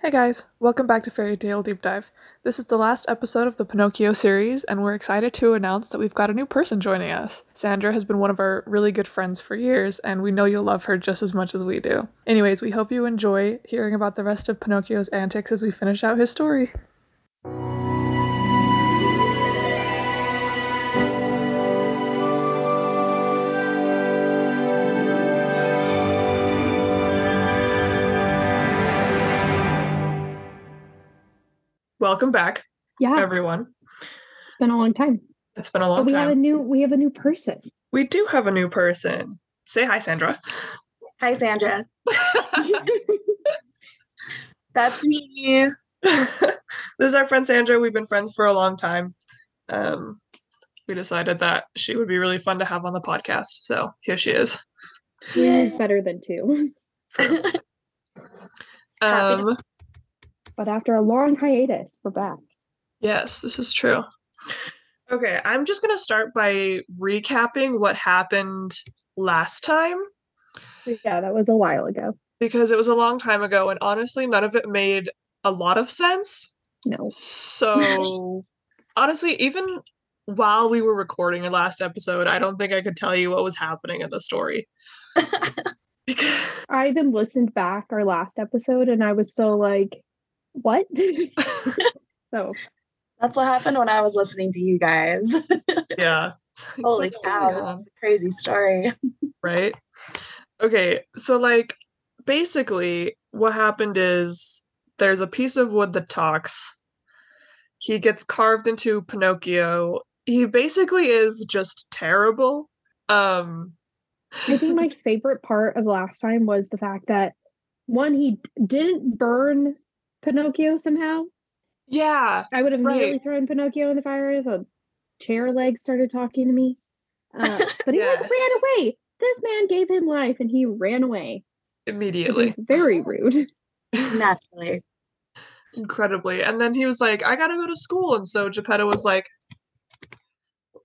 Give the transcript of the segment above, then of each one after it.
Hey guys, welcome back to Fairy Tale Deep Dive. This is the last episode of the Pinocchio series, and we're excited to announce that we've got a new person joining us. Sandra has been one of our really good friends for years, and we know you'll love her just as much as we do. Anyways, we hope you enjoy hearing about the rest of Pinocchio's antics as we finish out his story. Welcome back, Yeah, everyone. it's been a long time. It's been a long But we time. have a new we have a new person. we do have a new person. Say hi, Sandra. Hi, Sandra. That's me. this is our friend Sandra. We've been friends for a long time. Um, we decided that she would be really fun to have on the podcast. So here she is. One is better than two. Um, Happy to- But after a long hiatus, we're back. yes, this is true. Okay, I'm just going to start by recapping what happened last time Yeah, that was a while ago. because it was a long time ago, and honestly, none of it made a lot of sense. No. So, honestly, even while we were recording our last episode, I don't think I could tell you what was happening in the story. Because, I even listened back our last episode and I was still like, what? so That's what happened when I was listening to you guys. yeah. Holy What's cow, going on? that's a crazy story. Right? Okay, so, like, basically, what happened is there's a piece of wood that talks. He gets carved into Pinocchio. He basically is just terrible. Um, I think my favorite part of last time was the fact that one, he didn't burn Pinocchio somehow. yeah, I would have immediately Right. thrown Pinocchio in the fire if a chair leg started talking to me. Uh, but he like ran away. This man gave him life and he ran away. Immediately. was very rude. Naturally. incredibly. And then he was like, I gotta go to school. And so Geppetto was like,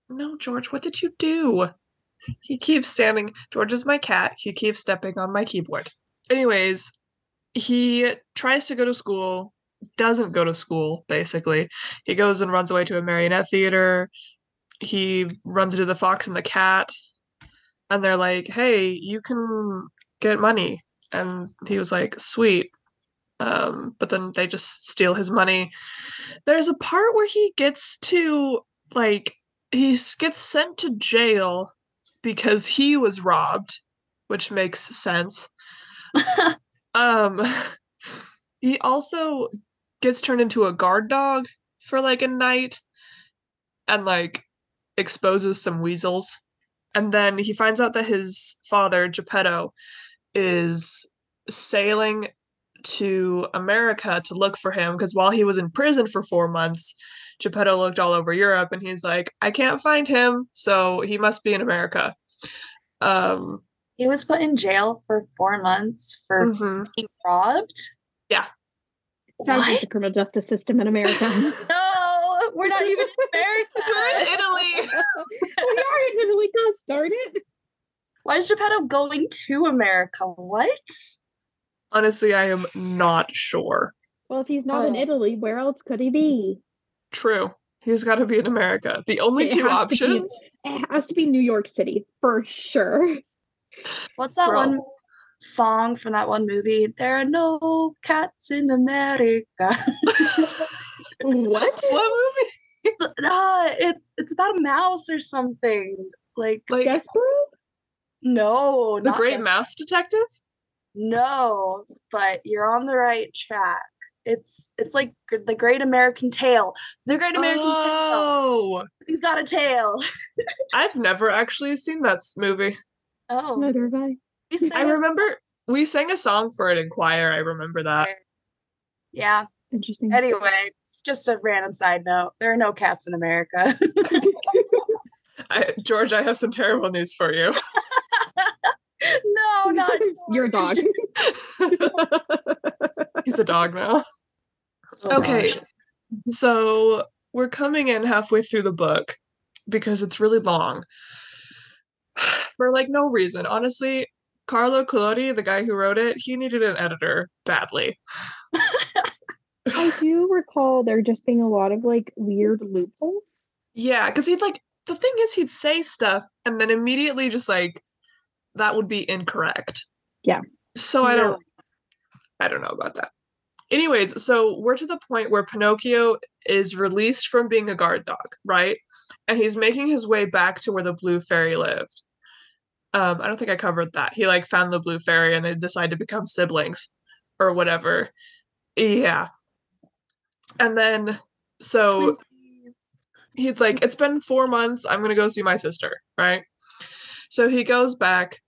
No, George, what did you do? He keeps standing. George is my cat. He keeps stepping on my keyboard. Anyways, he tries to go to school, doesn't go to school, basically. He goes and runs away to a marionette theater. He runs into the fox and the cat. And they're like, Hey, you can get money. And he was like, Sweet um, but then they just steal his money. There's a part where he gets to like he gets sent to jail because he was robbed, which makes sense. Um, he also gets turned into a guard dog for like a night, and like exposes some weasels, and then he finds out that his father Geppetto is sailing to America to look for him because while he was in prison for four months, Geppetto looked all over Europe and he's like, I can't find him, so he must be in America. Um, He was put in jail for four months for mhm. being robbed. Yeah. Sounds like the criminal justice system in America. No, we're not even in America. We're in Italy. we are in Italy. God darn it. Why is Geppetto going to America? What? Honestly, I am not sure. Well, if he's not in Oh. Italy, where else could he be? True. He's got to be in America. The only It two has to be- options. It has to be New York City for sure. What's that Bro. one song from that one movie? There are no cats in America. What? What movie? uh, it's it's about a mouse or something. Like Like Desperate? no, The not Great Des- Mouse Detective? No, but you're on the right track. It's it's like the Great American Tail. The Great American Tail. Oh, He's got a tail. I've never actually seen that movie. Oh, Neither have I. I remember we sang a song for it in choir. I remember that. Yeah. Interesting. Anyway, it's just a random side note. There are no cats in America. I, George, I have some terrible news for you. no, not You're dog. He's a dog now. Oh, Okay. gosh. So we're coming in halfway through the book because it's really long. For like no reason. Honestly, Carlo Collodi, the guy who wrote it, he needed an editor badly. I do recall there just being a lot of like weird loopholes. Yeah, because he'd like the thing is he'd say stuff and then immediately just like that would be incorrect. Yeah. So I don't I don't know about that. Anyways, so we're to the point where Pinocchio is released from being a guard dog, right? And he's making his way back to where the blue fairy lived. Um, I don't think I covered that. He like found the blue fairy and they decide to become siblings or whatever. Yeah. And then so he's like, It's been four months. I'm gonna go see my sister, right? So he goes back,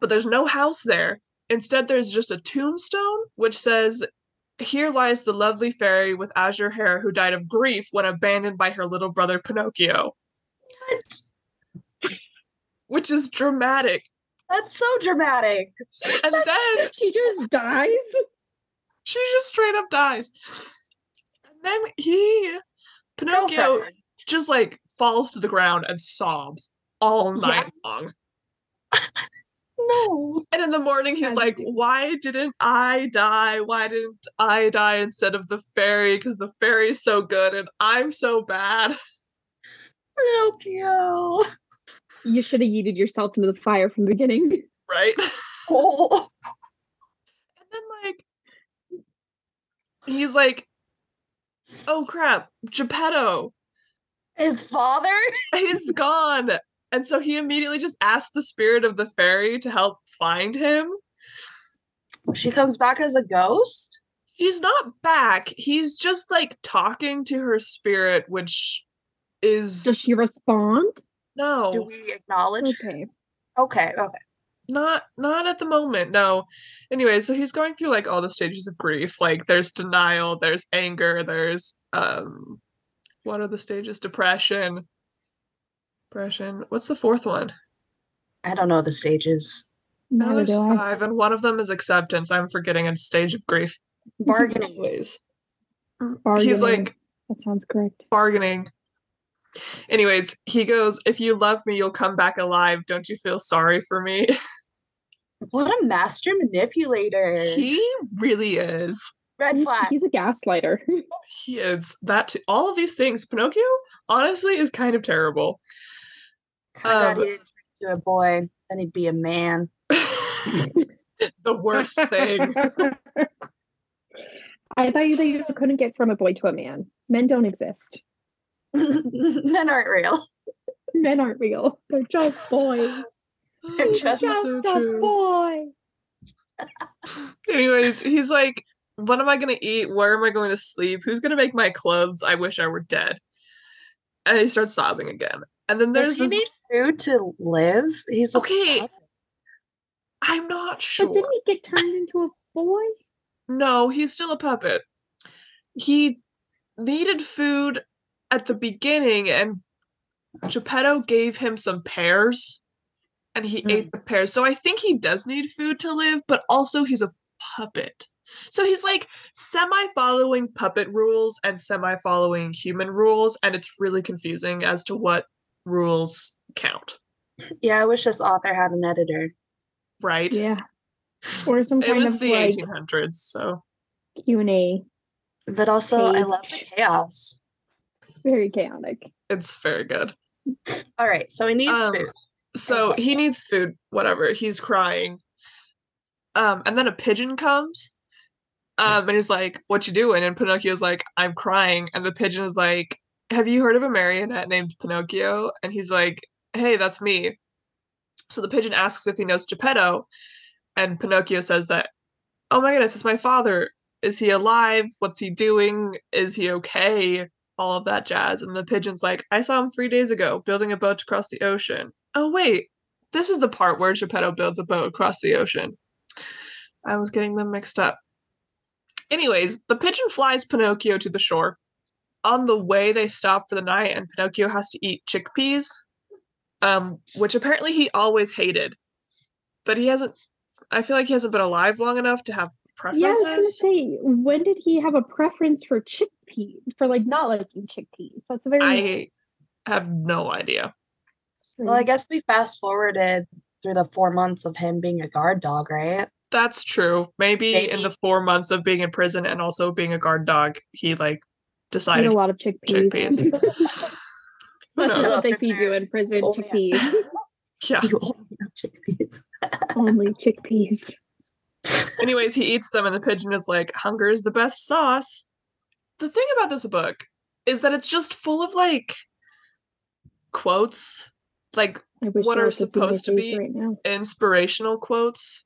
but there's no house there. Instead, there's just a tombstone which says, Here lies the lovely fairy with azure hair who died of grief when abandoned by her little brother Pinocchio. What? Which is dramatic. That's so dramatic. And then She just dies. she just straight up dies. And then he, Pinocchio, Girlfriend. just like falls to the ground and sobs all Yeah. night long. No. And in the morning, he's like. Why didn't I die? Why didn't I die instead of the fairy? Because the fairy's so good and I'm so bad. Pinocchio. You should have yeeted yourself into the fire from the beginning. Right? Oh. And then, like, he's like, Oh crap, Geppetto, His father? he's gone. And so he immediately just asked the spirit of the fairy to help find him. She comes back as a ghost? He's not back. He's just like talking to her spirit, which is Does she respond? no. Do we acknowledge? Okay. Okay, okay. not not at the moment no anyway so he's going through like all the stages of grief like there's denial there's anger there's um what are the stages depression depression what's the fourth one I don't know the stages. I know Neither there's five and one of them is acceptance i'm forgetting a stage of grief Bargaining. anyways he's like That sounds correct. bargaining anyways he goes if you love me you'll come back alive don't you feel sorry for me What a master manipulator. he really is Red He's, flag. he's a gaslighter. He is that too. all of these things. Pinocchio honestly is kind of terrible. God, um, he didn't turn into a boy. Then he'd be a man. the worst thing. I thought you that you couldn't get from a boy to a man. Men don't exist. Men aren't real. Men aren't real. They're just boys. They're just is Just so a true. boy. Anyways, he's like, "What am I gonna eat? Where am I going to sleep? Who's gonna make my clothes? I wish I were dead." And he starts sobbing again. And then there's Does he this. need food to live? He's Okay. puppet. I'm not But sure. didn't he get turned into a boy? No, he's still a puppet. He needed food at the beginning, and Geppetto gave him some pears, and he Mm. ate the pears. So I think he does need food to live, but also he's a puppet. So he's like semi following puppet rules and semi following human rules, and it's really confusing as to what rules count, Yeah, I wish this author had an editor. right? Yeah. Or some It was of the like 1800s, so Q and A. But also, I love the chaos. Very chaotic. it's very good. All right, so he needs Um, food. So he needs food, whatever. He's crying. Um, and then a pigeon comes. Um, and he's like, What you doing? And Pinocchio's like, I'm crying. And the pigeon is like, Have you heard of a marionette named Pinocchio? And he's like, Hey, that's me. So the pigeon asks if he knows Geppetto, and Pinocchio says that, Oh my goodness, it's my father. Is he alive? What's he doing? Is he okay? All of that jazz. And the pigeon's like, I saw him three days ago building a boat to cross the ocean. Oh, wait. This is the part where Geppetto builds a boat across the ocean. I was getting them mixed up. Anyways, the pigeon flies Pinocchio to the shore. On the way, they stop for the night, and Pinocchio has to eat chickpeas, um, which apparently he always hated. But he hasn't. I feel like he hasn't been alive long enough to have preferences. Yeah, I was gonna preferences. say, when did he have a preference for chickpeas? For like not liking chickpeas? That's a very I have no idea. Well, I guess we fast forwarded through the four months of him being a guard dog, right? That's true. Maybe, in the four months of being in prison and also being a guard dog, he like Eat decided. a lot of chickpeas. Chickpeas. That's what they feed you in prison. Oh. Chickpeas. Yeah. You only know chickpeas. Only chickpeas. Anyways, he eats them, and the pigeon is like, "Hunger is the best sauce." The thing about this book is that it's just full of like quotes, like What are could see my supposed to be- right inspirational quotes.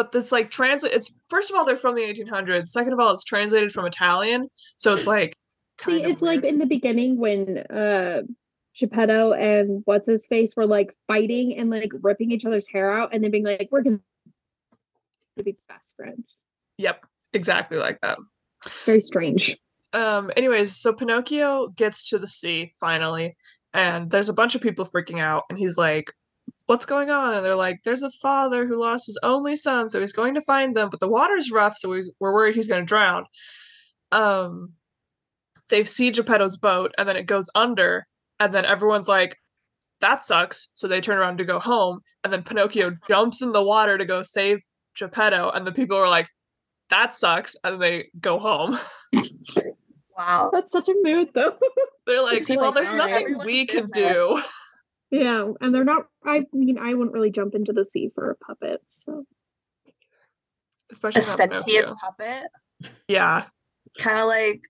But this like translate. It's first of all they're from the 1800s. Second of all, it's translated from Italian, so it's like See, of it's like in the beginning when uh Geppetto and what's his face were like fighting and like ripping each other's hair out and then being like, we're gonna be best friends. Yep, exactly like that. It's very strange. Um. Anyways, so Pinocchio gets to the sea finally, and there's a bunch of people freaking out, and he's like, "What's going on?" And they're like, "There's a father who lost his only son, so he's going to find them, but the water's rough, so we're worried he's going to drown." Um. They see Geppetto's boat, and then it goes under, and then everyone's like, "That sucks." So they turn around to go home, and then Pinocchio jumps in the water to go save Geppetto, and the people are like, "That sucks," and they go home. wow. That's such a mood though. They're like, people well, like, there's nothing everyone's we can do. Yeah, and they're not I mean, I wouldn't really jump into the sea for a puppet, so Especially A not sentient puppet. Yeah. Kind of like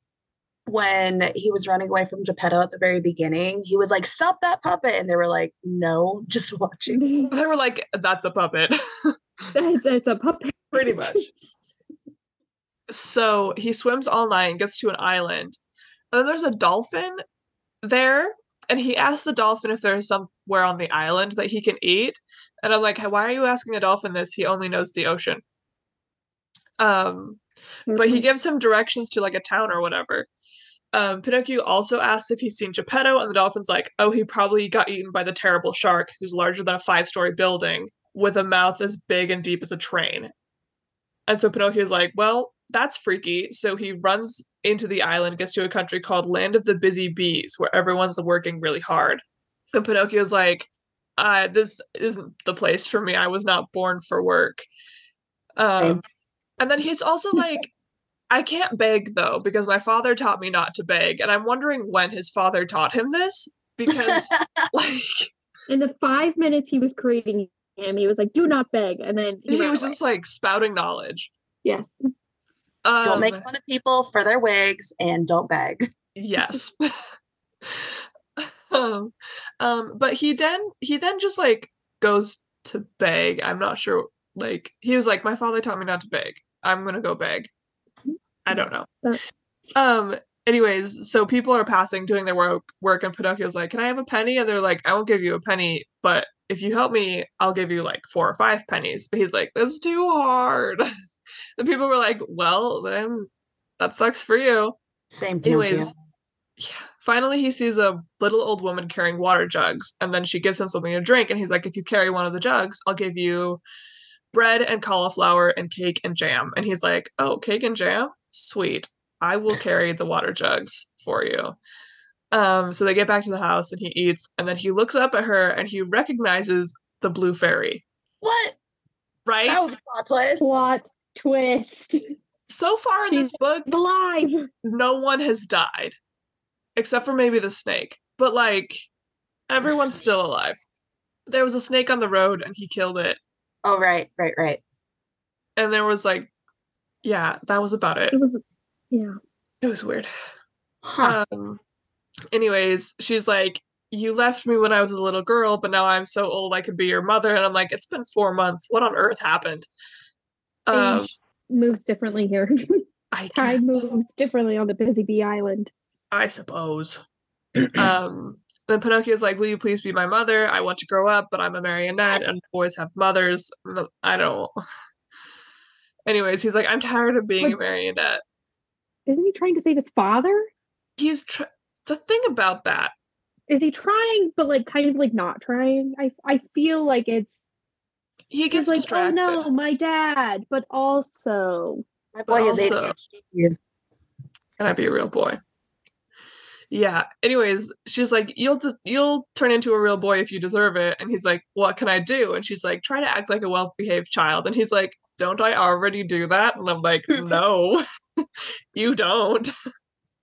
when he was running away from Geppetto at the very beginning. He was like, "Stop that puppet!" And they were like, "No, just watching." They were like, that's a puppet. it's a puppet. Pretty much. So he swims all night and gets to an island. And then there's a dolphin there. And he asks the dolphin if there's somewhere on the island that he can eat. And I'm like, why are you asking a dolphin this? He only knows the ocean. Um, but he gives him directions to like a town or whatever. Um, Pinocchio also asks if he's seen Geppetto, and the dolphin's like, "Oh, he probably got eaten by the terrible shark, who's larger than a five-story building, with a mouth as big and deep as a train." And so Pinocchio's like, "Well, that's freaky." So he runs into the island, gets to a country called Land of the Busy Bees, where everyone's working really hard. And Pinocchio's like, uh, "This isn't the place for me. I was not born for work." Um, and then he's also like, I can't beg though, because my father taught me not to beg. And I'm wondering when his father taught him this. Because, like, In the five minutes he was creating him, he was like, "Do not beg," and then he, he was away. just like spouting knowledge. yes. Um, don't make fun of people for their wigs and don't beg. yes. um, um, but he then he then just like goes to beg. I'm not sure. Like he was like, my father taught me not to beg. I'm gonna go beg. I don't know. Um. Anyways, so people are passing, doing their work, work, and Pinocchio's like, "Can I have a penny?" And they're like, "I won't give you a penny, but if you help me, I'll give you like four or five pennies." But he's like, "That's too hard." the people were like, "Well, then that sucks for you." Same. Pinocchio. Anyways, yeah. Finally, he sees a little old woman carrying water jugs, and then she gives him something to drink. And he's like, "If you carry one of the jugs, I'll give you bread and cauliflower and cake and jam." And he's like, "Oh, cake and jam? Sweet. I will carry the water jugs for you." Um, so they get back to the house, and he eats, and then he looks up at her, and he recognizes the blue fairy. what? Right? That was a plot twist. Plot twist. so far in She's this book, alive. no one has died except for maybe the snake but like everyone's still alive there was a snake on the road and he killed it Oh right, right, right. and there was like yeah that was about it It was, yeah. it was weird Huh. um anyways she's like you left me when i was a little girl but now i'm so old i could be your mother and i'm like it's been four months what on earth happened um Age moves differently here. i Time moves differently on the Busy Bee Island. I suppose. um, then Pinocchio's like, "Will you please be my mother? I want to grow up, but I'm a marionette, and boys have mothers. I don't." Anyways, he's like, "I'm tired of being a marionette." Isn't he trying to save his father? He's tr- the thing about that. Is he trying, but like kind of like not trying? I I feel like it's He gets like, oh, distracted. oh no, my dad, but also My but boy is also- ADHD. Can I be a real boy? Yeah. Anyways, she's like, "You'll d- you'll turn into a real boy if you deserve it." And he's like, "What can I do?" And she's like, "Try to act like a well-behaved child." And he's like, "Don't I already do that?" And I'm like, "No, you don't."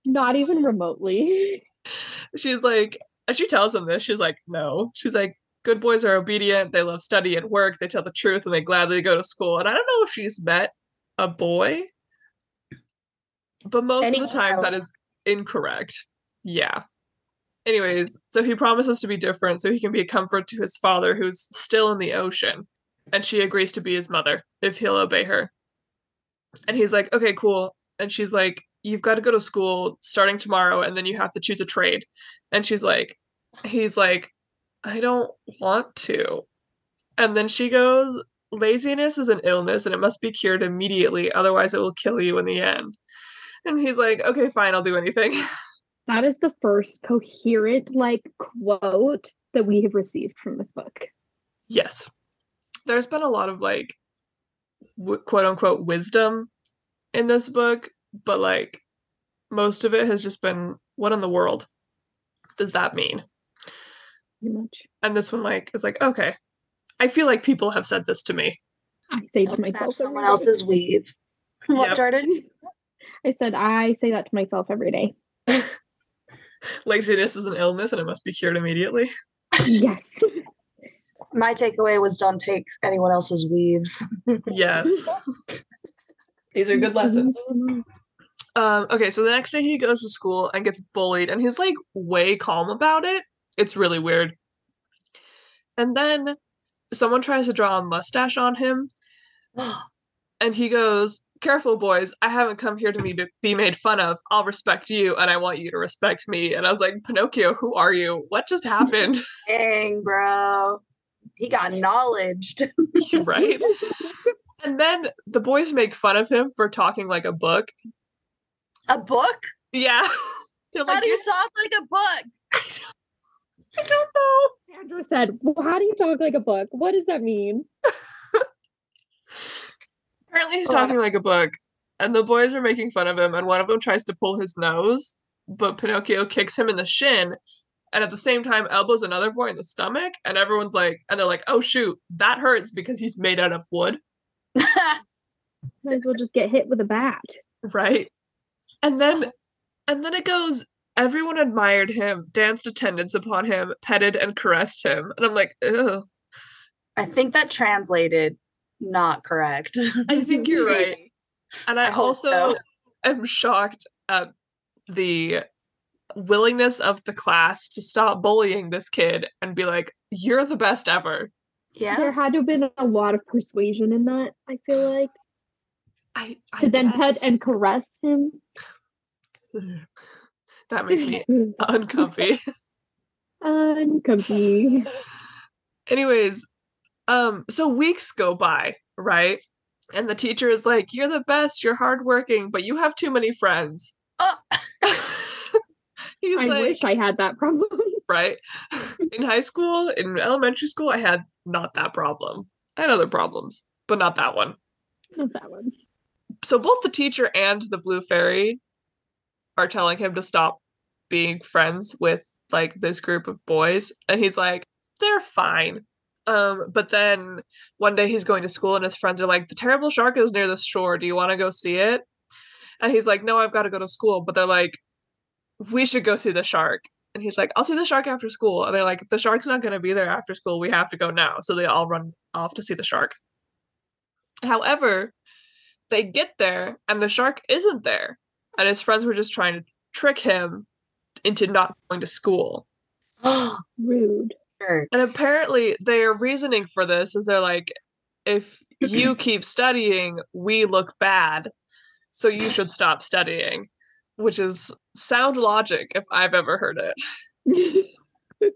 Not even remotely. She's like, and she tells him this. She's like, "No." She's like, "Good boys are obedient. They love study and work. They tell the truth, and they gladly go to school." And I don't know if she's met a boy, but most Any of the time that is incorrect. Yeah. Anyways, so he promises to be different so he can be a comfort to his father who's still in the ocean. And she agrees to be his mother if he'll obey her. And he's like, okay, cool. And she's like, you've got to go to school starting tomorrow and then you have to choose a trade. And she's like, he's like, I don't want to. And then she goes, laziness is an illness and it must be cured immediately, otherwise, it will kill you in the end. And he's like, okay, fine, I'll do anything. That is the first coherent like quote that we have received from this book. yes. There's been a lot of like w- quote unquote wisdom in this book, but like most of it has just been what in the world does that mean? Pretty much. And this one like is like, okay. I feel like people have said this to me. I say to myself someone else's weave. What, Yep. Jordan? I said I say that to myself every day. Laziness is an illness and it must be cured immediately. Yes. My takeaway was don't take anyone else's weaves. Yes. These are good lessons. Um, okay, so the next day he goes to school and gets bullied, and he's like way calm about it. It's really weird. And then someone tries to draw a mustache on him, and he goes, Careful, boys, I haven't come here to be, be made fun of. I'll respect you, and I want you to respect me. And I was like, Pinocchio, who are you? What just happened? Dang, bro. He got knowledged. right? And then the boys make fun of him for talking like a book. A book? Yeah. They're How like, do you talk like a book? I don't know. Andrew said, well, how do you talk like a book? What does that mean? Apparently, he's talking like a book, and the boys are making fun of him, and one of them tries to pull his nose, but Pinocchio kicks him in the shin, and at the same time elbows another boy in the stomach, and everyone's like, and they're like, oh shoot, that hurts because he's made out of wood, Might as well just get hit with a bat. right? And then, and then it goes. Everyone admired him, danced attendance upon him, petted and caressed him, and I'm like, ugh. I think that translated not correct. I think you're right. And I, I also so. am shocked at the willingness of the class to stop bullying this kid and be like, "You're the best ever." Yeah. There had to have been a lot of persuasion in that, I feel like. I, I To then pet and caress him. that makes me uncomfy. uncomfy. Anyways, um, so weeks go by, right? And the teacher is like, "You're the best. You're hardworking, but you have too many friends." Oh. He's I like, wish I had that problem. right? In high school, in elementary school, I had not that problem. I had other problems, but not that one. Not that one. So both the teacher and the blue fairy are telling him to stop being friends with like this group of boys, and he's like, they're fine. Um, but then one day he's going to school and his friends are like, the terrible shark is near the shore. Do you want to go see it? And he's like, no, I've got to go to school. But they're like, we should go see the shark. And he's like, I'll see the shark after school. And they're like, the shark's not going to be there after school. We have to go now. So they all run off to see the shark. However, they get there and the shark isn't there. And his friends were just trying to trick him into not going to school. Oh, rude. And apparently, their reasoning for this is they're like, if you keep studying, we look bad. So you should stop studying, which is sound logic if I've ever heard it.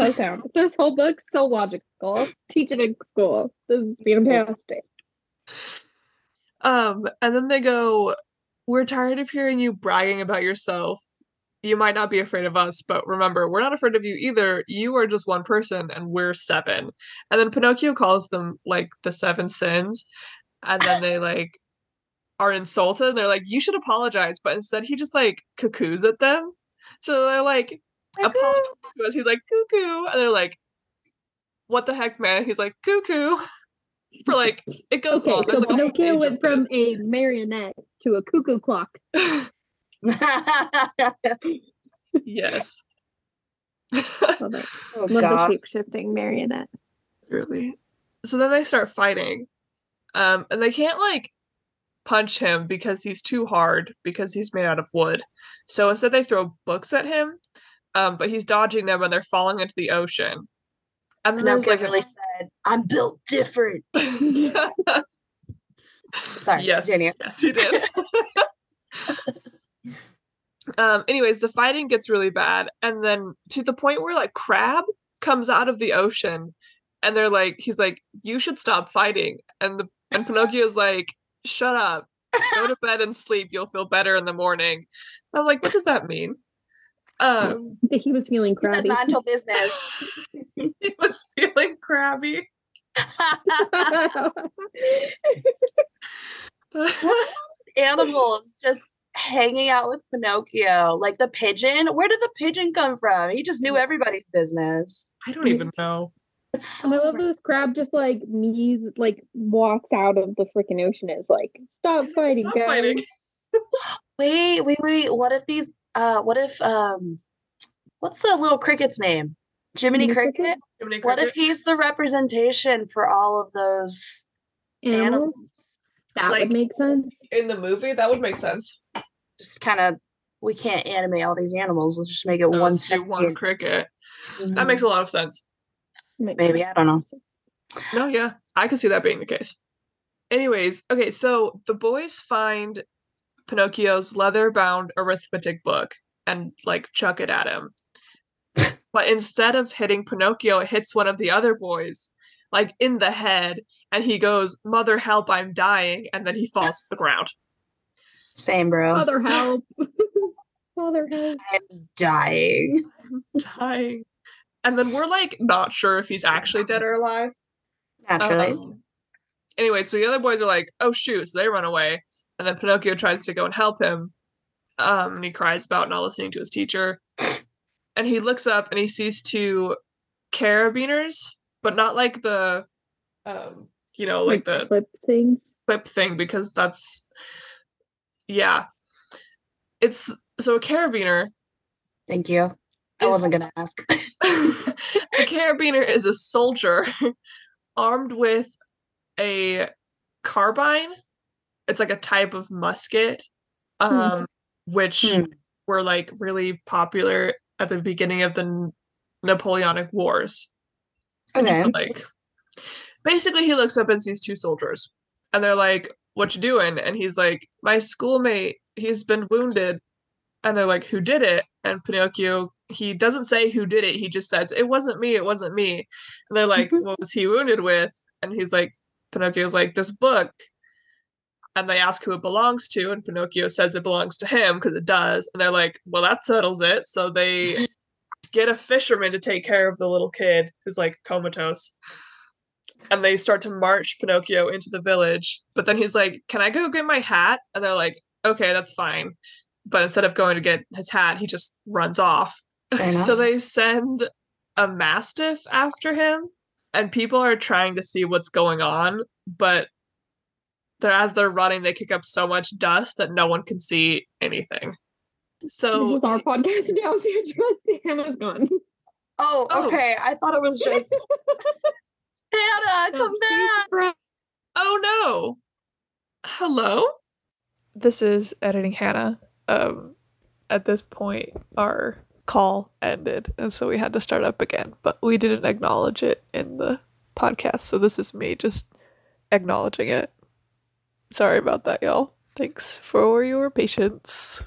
so sound. This whole book's so logical. Teach it in school. This is fantastic. Um, and then they go, We're tired of hearing you bragging about yourself. You might not be afraid of us, but remember, we're not afraid of you either. You are just one person, and we're seven. And then Pinocchio calls them like the seven sins, and then they like are insulted. And they're like, You should apologize. But instead, he just like cuckoos at them. So they're like apologizing to us. He's like cuckoo, and they're like, "What the heck, man?" He's like cuckoo. For like, it goes Okay. There's so like Pinocchio went from this. a marionette to a cuckoo clock. yes. Love it. oh Love the shape shifting marionette. Really. So then they start fighting. Um, and they can't like punch him because he's too hard because he's made out of wood. So instead they throw books at him. Um, but he's dodging them and they're falling into the ocean. And then there's Pinocchio like really said, "I'm built different." Sorry, yes, continue. yes, he did. um, anyways, the fighting gets really bad, and then to the point where like Crab comes out of the ocean, and they're like, he's like, "You should stop fighting," and the and Pinocchio's like, "Shut up, go to bed and sleep. You'll feel better in the morning." I was like, "What does that mean?" Um, He was feeling He said, crabby. "Mind your business." he was feeling crabby. Animals just hanging out with Pinocchio, like the pigeon. Where did the pigeon come from? He just knew everybody's business. I don't even know. It's so I love this crab just like knees like walks out of the freaking ocean. Is like, stop fighting, Stop guys. fighting. Wait, wait, wait. What if these uh what if um what's the little cricket's name? Jiminy Jiminy Cricket? Cricket? Jiminy What if he's the representation for all of those Animals. animals? That Like- would make sense. in the movie that would make sense. Just kind of we can't animate all these animals. Let's just make it Uh, one let's one cricket. That Mhm. makes a lot of sense. Maybe. I don't know. No, yeah, I can see that being the case. Anyways, okay, so the boys find Pinocchio's leather-bound arithmetic book and like chuck it at him. But instead of hitting Pinocchio, it hits one of the other boys, like in the head, and he goes, "Mother, help! I'm dying!" And then he falls to the ground. Same, bro. Mother help. Mother help. I'm dying. dying. And then we're like not sure if he's actually dead or alive. Naturally. Um, anyway, so the other boys are like, "Oh shoot!" So they run away, and then Pinocchio tries to go and help him. Um, and he cries about not listening to his teacher. And he looks up and he sees two carabiners, but not like the, um, you know, like the clip things. clip thing because that's, yeah, it's so a carabiner. Thank you. I is- wasn't gonna ask. a carabiner is a soldier armed with a carbine. It's like a type of musket, um, which Hmm. were like really popular at the beginning of the Napoleonic Wars. Okay. so, like, basically, he looks up and sees two soldiers, and they're like, "What you doing?" And he's like, "My schoolmate, he's been wounded." And they're like, "Who did it?" And Pinocchio, he doesn't say who did it. He just says, "It wasn't me. It wasn't me." And they're like, Mhm. "What was he wounded with?" And he's like, Pinocchio's like, "This book." And they ask who it belongs to, and Pinocchio says it belongs to him because it does. And they're like, "Well, that settles it." So they get a fisherman to take care of the little kid who's like comatose. And they start to march Pinocchio into the village. But then he's like, Can I go get my hat? And they're like, Okay, that's fine. But instead of going to get his hat, he just runs off. So they send a mastiff after him. And people are trying to see what's going on. But they're, as they're running, they kick up so much dust that no one can see anything. So this is our podcast now, so your trust Hannah's gone. Oh, Oh. okay. I thought it was just Hannah, come back. Oh no. Hello? This is editing Hannah. Um at this point our call ended and so we had to start up again, but we didn't acknowledge it in the podcast. So this is me just acknowledging it. Sorry about that, y'all. Thanks for your patience.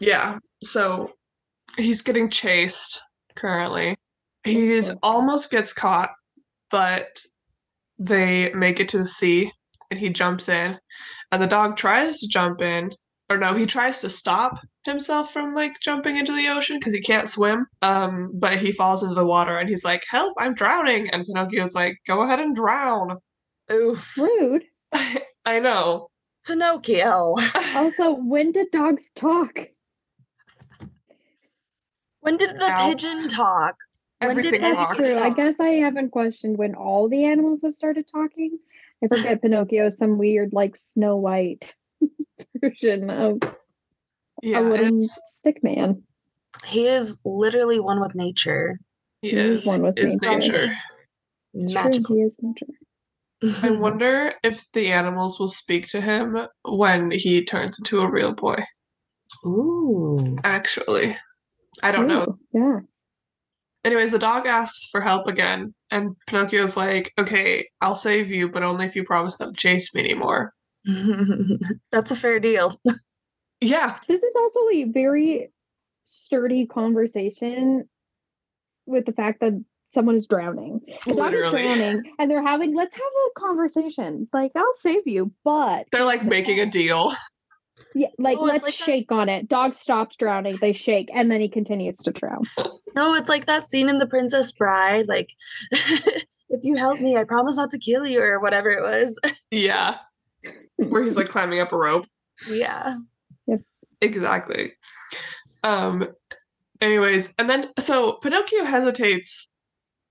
Yeah. So he's getting chased currently. He Okay. almost gets caught, but they make it to the sea and he jumps in and the dog tries to jump in or no he tries to stop himself from like jumping into the ocean because he can't swim um but he falls into the water and he's like help i'm drowning and pinocchio's like go ahead and drown Oof. Rude. i know Pinocchio. Also, when did dogs talk? When did the Ow. pigeon talk? When did Everything That's talks. true. I guess I haven't questioned when all the animals have started talking. I forget Pinocchio is some weird like Snow White version of Yeah, a little stick man. He is literally one with nature. he he is is, one with is nature. nature. Magical. true, he is nature. I mm-hmm. wonder if the animals will speak to him when he turns into a real boy. Ooh. Actually, I don't know. Yeah. Anyways, the dog asks for help again, and Pinocchio's like, "Okay, I'll save you, but only if you promise not to chase me anymore." That's a fair deal. Yeah, This is also a very sturdy conversation with the fact that someone is drowning. The dog is drowning and they're having let's have a conversation. Like, I'll save you, but They're like making a deal. yeah, like Oh, let's like that- shake on it. Dog stops drowning, they shake, and then he continues to drown. No, it's like that scene in The Princess Bride. Like, if you help me, I promise not to kill you, or whatever it was. Yeah, where he's like climbing up a rope. Yeah. Exactly. Um anyways, and then so Pinocchio hesitates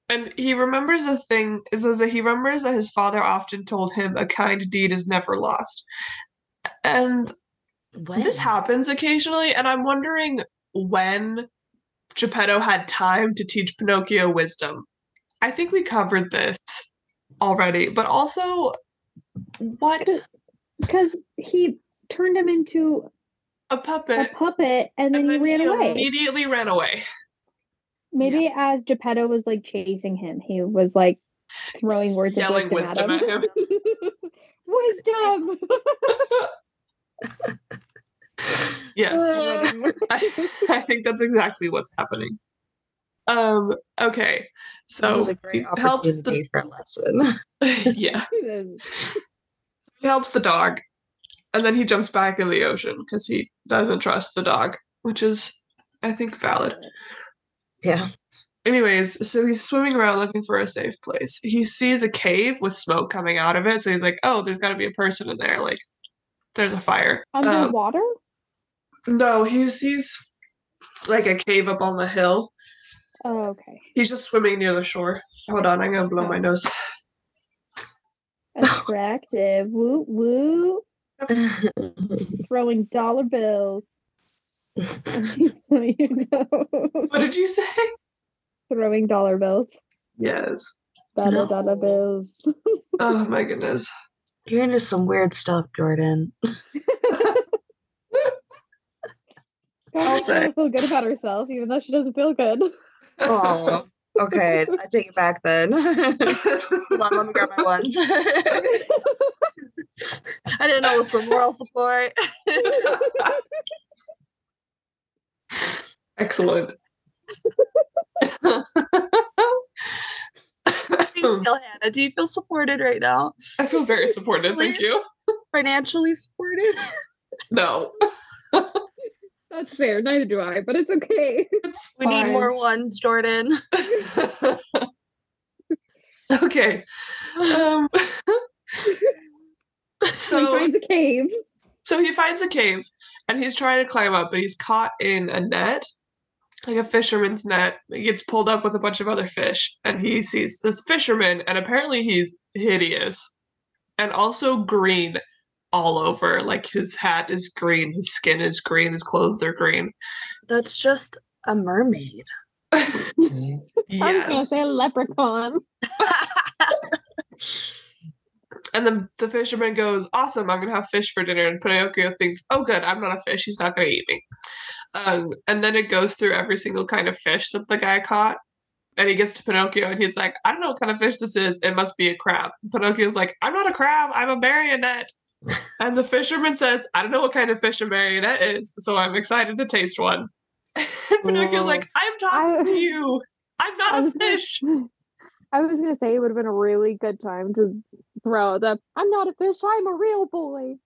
and he remembers a thing it says that he remembers that his father often told him a kind deed is never lost. And When? this happens occasionally, and I'm wondering when Geppetto had time to teach Pinocchio wisdom. I think we covered this already, but also what Because he turned him into a puppet, a puppet and then, and he ran he away. immediately ran away. Maybe as Geppetto was like chasing him, he was like throwing words Yelling of wisdom, wisdom at at him. wisdom. Yes. I, I think that's exactly what's happening. Um, okay. this So is a great he helps the opportunity for a lesson. yeah. He helps the dog. And then he jumps back in the ocean because he doesn't trust the dog, which is I think valid. Yeah. Anyways, so he's swimming around looking for a safe place. He sees a cave with smoke coming out of it, so he's like, "Oh, there's got to be a person in there. Like, there's a fire." Um, Underwater? no, he sees like a cave up on the hill. oh, okay. He's just swimming near the shore. Hold on, I'm gonna blow my nose. Attractive. Woo woo. Throwing dollar bills. you know. What did you say? Throwing dollar bills. Yes. Dollar dollar bills. Oh my goodness. You're into some weird stuff, Jordan. I'll say. doesn't feel good about herself, even though she doesn't feel good. Oh, okay. I take it back then. Hold on, let me grab my ones. I didn't know it was for moral support. Excellent. How do you feel, Hannah? Do you feel supported right now? I feel very supported. Thank you. Financially supported? No. That's fair. Neither do I, but it's okay. It's We need more ones, Jordan. okay. Um, So he finds a cave. so he finds a cave and he's trying to climb up, but he's caught in a net, like a fisherman's net. He gets pulled up with a bunch of other fish, and he sees this fisherman, and apparently he's hideous and also green all over. Like his hat is green, his skin is green, his clothes are green. That's just a mermaid. Mm-hmm. I was gonna yes. say leprechaun. And then the fisherman goes, Awesome, I'm gonna have fish for dinner. And Pinocchio thinks, Oh, good, I'm not a fish. He's not gonna eat me. Um, and then it goes through every single kind of fish that the guy caught. And he gets to Pinocchio and he's like, I don't know what kind of fish this is. It must be a crab. And Pinocchio's like, I'm not a crab, I'm a marionette. and the fisherman says, I don't know what kind of fish a marionette is, so I'm excited to taste one. and Pinocchio's like, I'm talking I- to you. I'm not a was gonna- fish. I was gonna say it would have been a really good time to throw the I'm not a fish, I'm a real boy.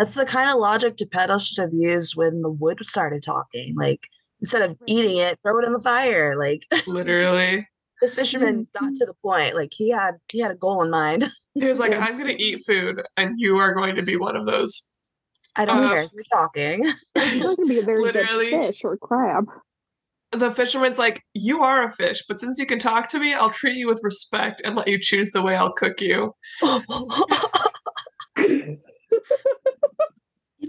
That's the kind of logic Geppetto should have used when the wood started talking. Like, instead of eating it, throw it in the fire. Like, Literally. this fisherman got to the point. Like, he had he had a goal in mind. He was like, I'm gonna eat food, and you are going to be one of those. I don't Uh, care. You're talking. It's not gonna be a very Literally. good fish or crab. the fisherman's like, You are a fish, but since you can talk to me, I'll treat you with respect and let you choose the way I'll cook you.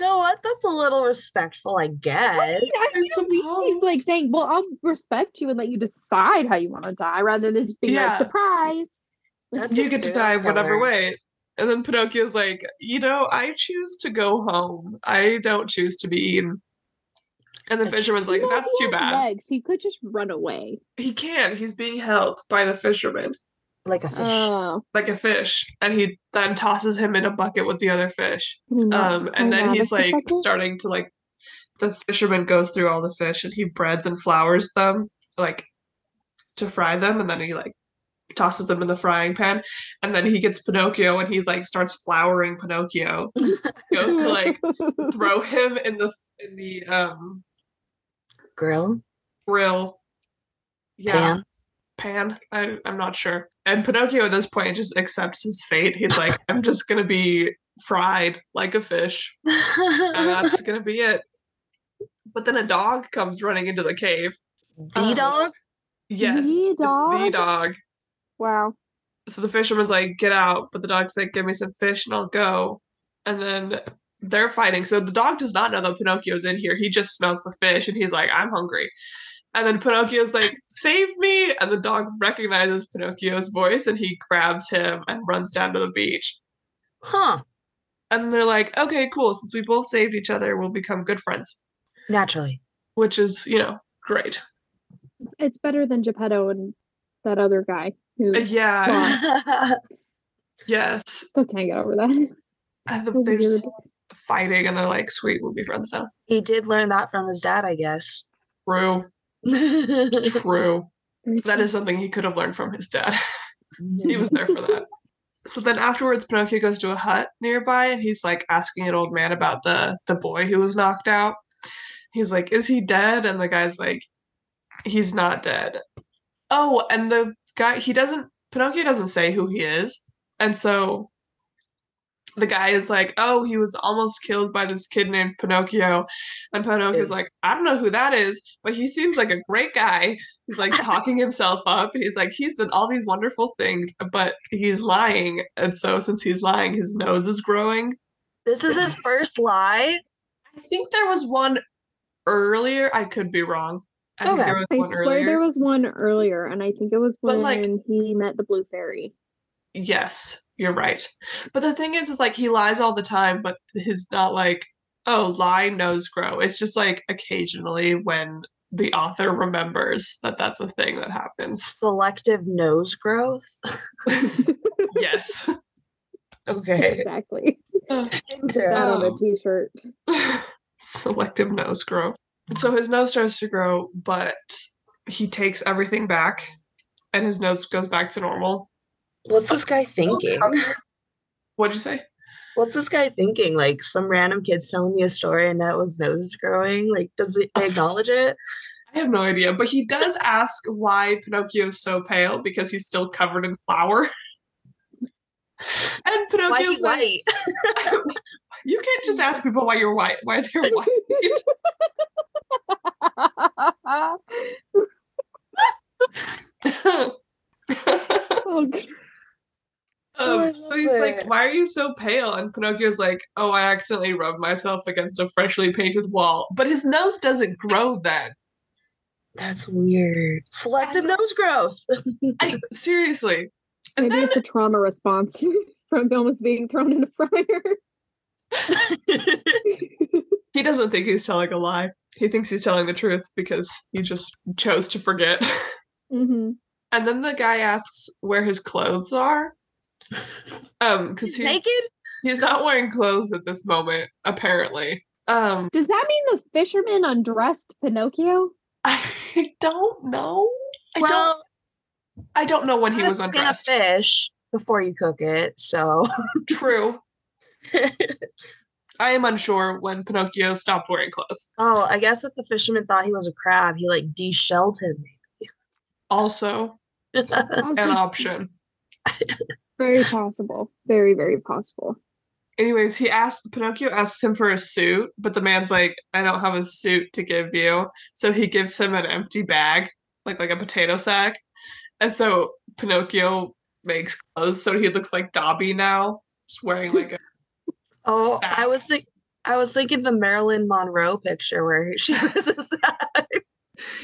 You know what? That's a little respectful, I guess. I mean, I mean, at he's like saying, "Well, I'll respect you and let you decide how you want to die," rather than just being Yeah. like, "Surprise." That's You get to serial die whatever way. And then Pinocchio's like, You know, I choose to go home. I don't choose to be eaten. And the fisherman's like, That's too bad. Legs. He could just run away. He can. He's being held by the fisherman Like a fish. Oh, like a fish. And he then tosses him in a bucket with the other fish. can Um, and climb then he's of the like bucket? starting to like the fisherman goes through all the fish and he breads and flours them like to fry them and then he like tosses them in the frying pan and then he gets Pinocchio and he like starts flouring Pinocchio goes to like throw him in the in the um Grill. grill yeah Pan. pan I, i'm not sure and pinocchio at this point just accepts his fate he's like i'm just gonna be fried like a fish and that's gonna be it but then a dog comes running into the cave the um, dog? yes The dog. the dog? dog Wow. so the fisherman's like get out but the dog's like give me some fish and i'll go and then they're fighting so the dog does not know that pinocchio's in here he just smells the fish and he's like i'm hungry and then pinocchio's like save me! And the dog recognizes pinocchio's voice and he grabs him and runs down to the beach. Huh. and they're like okay cool. Since we both saved each other we'll become good friends. Naturally. which is you know great. It's better than Geppetto and that other guy who Uh, yeah. yes. Still can't get over that. and the- So they're just fighting and they're like sweet we'll be friends now. He did learn that from his dad, I guess. true true That is something he could have learned from his dad. he was there for that. So then afterwards, Pinocchio goes to a hut nearby and he's like asking an old man about the the boy who was knocked out. He's like, "Is he dead?" And the guy's like, "He's not dead." Oh, and the guy he doesn't Pinocchio doesn't say who he is, and so the guy is like, "Oh, he was almost killed by this kid named Pinocchio," and Pinocchio's Ew. like, "I don't know who that is, but he seems like a great guy." He's like talking himself up, and he's like, "He's done all these wonderful things, but he's lying." And so, since he's lying, his nose is growing. This is his first lie. I think there was one earlier. I could be wrong. I think Okay. there was I one swear earlier. there was one earlier, and I think it was when like- he met the blue fairy. Yes, you're right. But the thing is, is like he lies all the time, but he's not like, oh, lie, nose grow. It's just like occasionally when the author remembers that that's a thing that happens. Selective nose growth. yes. Okay. Exactly. That on a Oh. t-shirt. Selective nose grow. So his nose starts to grow, but he takes everything back and his nose goes back to normal. What's this guy thinking? What'd you say? What's this guy thinking? Like some random kid's telling me a story and that was nose growing. Like, does he acknowledge it? I have no idea, but he does ask why Pinocchio's so pale because he's still covered in flour. And Why Pinocchio's he like, white? you can't just ask people why you're white, why they're white. oh, g- Oh, I um, so love he's like, why are you so pale? And Pinocchio's like, oh, I accidentally rubbed myself against a freshly painted wall. But his nose doesn't grow then. That's weird. Selective nose growth. I, seriously. And maybe then it's a trauma response from almost being thrown in a fryer. he doesn't think he's telling a lie. He thinks he's telling the truth because he just chose to forget. hmm And then the guy asks where his clothes are. Um, because He's he's naked? he's not wearing clothes at this moment, apparently. Um, Does that mean the fisherman undressed Pinocchio? I don't know. I don't Well, I don't know when he you was gotta undressed. a fish before you cook it, so True. I am unsure when Pinocchio stopped wearing clothes. Oh, I guess if the fisherman thought he was a crab, he like deshelled him. Also, an option. very possible. Very, very possible. anyways, he asked Pinocchio asks him for a suit, but the man's like, I don't have a suit to give you. So he gives him an empty bag, like like a potato sack. And so Pinocchio makes clothes so he looks like Dobby now, just wearing like a Oh, I was think I was thinking the Marilyn Monroe picture where she was a sad.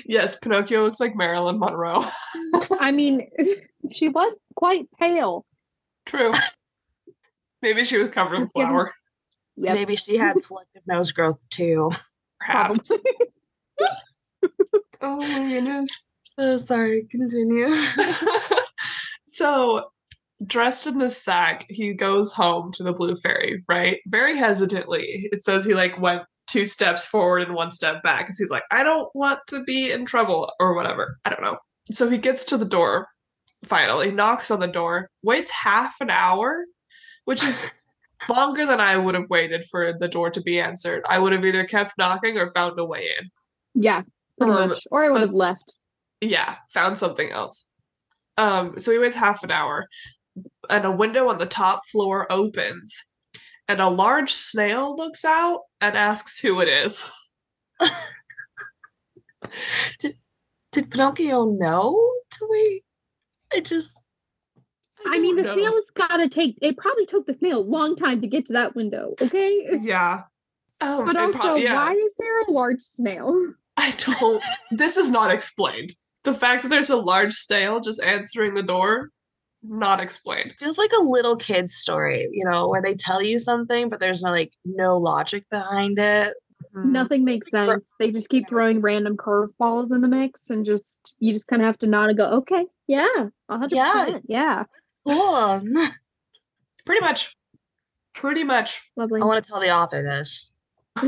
Yes, Pinocchio looks like Marilyn Monroe. I mean, she was quite pale. True. Maybe she was covered in Just kidding. flour. Yep. Maybe she had selective nose growth too. Perhaps. Oh my goodness. Oh, sorry, continue. so dressed in the sack, he goes home to the Blue Fairy, right? Very hesitantly. It says he like went two steps forward and one step back because he's like, I don't want to be in trouble or whatever. I don't know. So he gets to the door, finally, knocks on the door, waits half an hour, which is longer than I would have waited for the door to be answered. I would have either kept knocking or found a way in. Yeah, Um. Or I would have left. yeah, found something else. Um, so he waits half an hour, and a window on the top floor opens, and a large snail looks out and asks who it is. did, Did Pinocchio know to wait? I just I mean, the know. snail's got to take. It probably took the snail a long time to get to that window. Okay. Yeah. Oh, But also, prob- yeah, why is there a large snail? I don't. This is not explained. The fact that there's a large snail just answering the door, not explained. feels like a little kid's story, you know, where they tell you something, but there's no like no logic behind it. Mm. Nothing makes sense. They just keep throwing random curveballs in the mix, and just you just kind of have to nod and go, "Okay, yeah, hundred Yeah. percent, yeah, Cool. Pretty much. Pretty much. lovely." I want to tell the author this.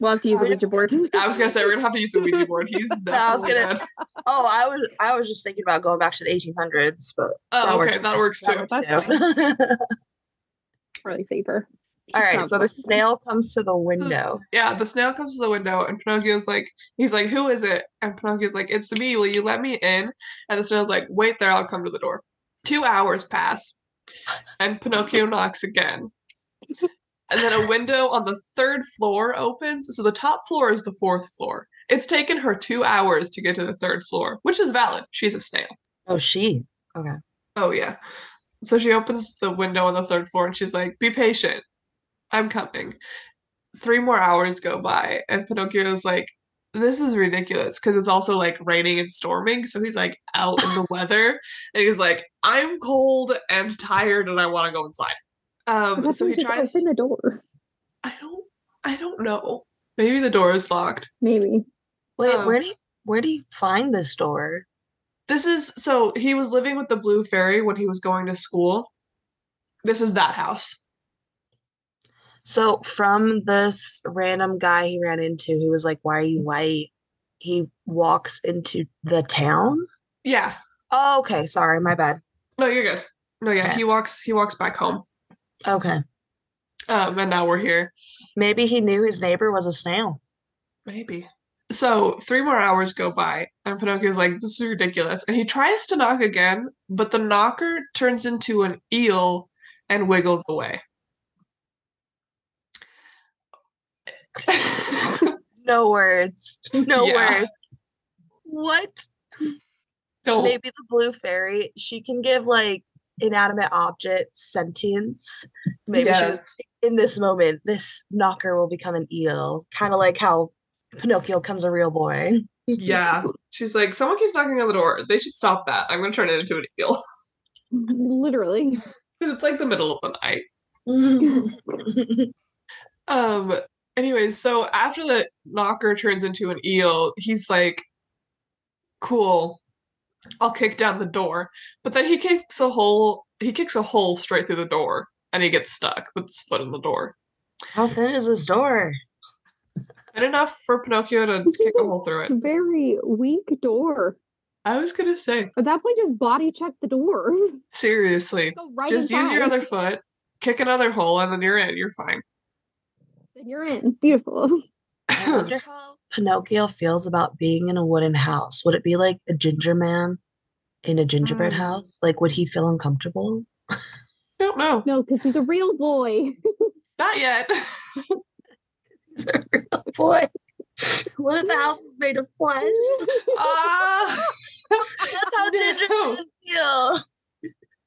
we'll have to use a just- Ouija board. I was gonna say we're gonna have to use a Ouija board. He's No, I was gonna- Oh, I was I was just thinking about going back to the 1800s, but Oh, okay, works. that works too. That's too. really safer. All Just right, not so the snail comes to the window. Yeah, the snail comes to the window and Pinocchio's like, he's like, who is it? And Pinocchio's like, it's me. Will you let me in? And the snail's like, wait there, I'll come to the door. Two hours pass, and Pinocchio knocks again. And then a window on the third floor opens. So the top floor is the fourth floor. It's taken her two hours to get to the third floor, which is valid. She's a snail. Oh, she. Okay. Oh, yeah. So she opens the window on the third floor and she's like, be patient. I'm coming. Three more hours go by, and Pinocchio's like, this is ridiculous because it's also like raining and storming. So he's like out in the weather and he's like, I'm cold and tired and I want to go inside. Um, so he we just tries. open the door. I don't, I don't know. Maybe the door is locked. Maybe. Wait, Oh. where do you where do you find this door? This is so he was living with the Blue Fairy when he was going to school. This is that house. So from this random guy he ran into who was like, Why are you white? He walks into the town. Yeah. Oh, okay. Sorry, my bad. No, you're good. No, yeah, Okay. he walks he walks back home. Okay. Um, and now we're here. Maybe he knew his neighbor was a snail. Maybe. So three more hours go by, and Pinocchio's like, "This is ridiculous." And he tries to knock again, but the knocker turns into an eel and wiggles away. No words. No Yeah. words. What? Don't. Maybe the blue fairy, she can give like inanimate objects sentience. Maybe she was Yes. in this moment, this knocker will become an eel. Kind of like how Pinocchio becomes a real boy. Yeah. She's like, someone keeps knocking on the door. They should stop that. I'm gonna turn it into an eel. Literally. Because it's like the middle of the night. Um, anyways, so after the knocker turns into an eel, he's like, cool, I'll kick down the door. But then he kicks a hole he kicks a hole straight through the door and he gets stuck with his foot in the door. How thin is this door? And enough for Pinocchio to This kick a a hole through it. Very weak door. I was gonna say, At that point, just body check the door. seriously, right just use your other foot, kick another hole, and then you're in. You're fine. Then you're in. Beautiful. I wonder how Pinocchio feels about being in a wooden house. Would it be like a ginger man in a gingerbread Mm. house? Like, would he feel uncomfortable? Don't know. No, because he's a real boy. Not yet. He's a real boy. What if the house is made of flesh? Ah, That's how No. gingerbread feel.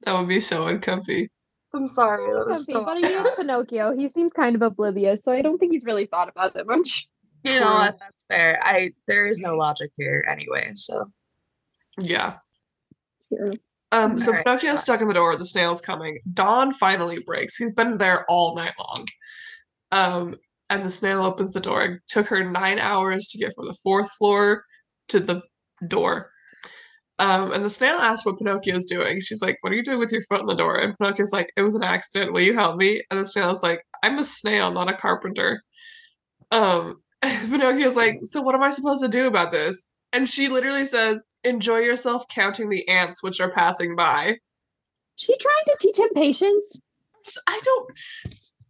that would be so uncomfy. I'm sorry. That was Comfy, so but he is Pinocchio. He seems kind of oblivious, so I don't think he's really thought about it much. You know what? That's fair. I there is no logic here anyway. So Yeah. Zero. Um, so Alright. Pinocchio's stuck in the door, the snail's coming. Dawn finally breaks. He's been there all night long. Um, and the snail opens the door. It took her nine hours to get from the fourth floor to the door. Um, and the snail asks what Pinocchio's doing. She's like, What are you doing with your foot in the door? And Pinocchio's like, It was an accident. Will you help me? And the snail's like, I'm a snail, not a carpenter. Um, Pinocchio's like, So what am I supposed to do about this? And she literally says, Enjoy yourself counting the ants which are passing by. She trying to teach him patience. I don't.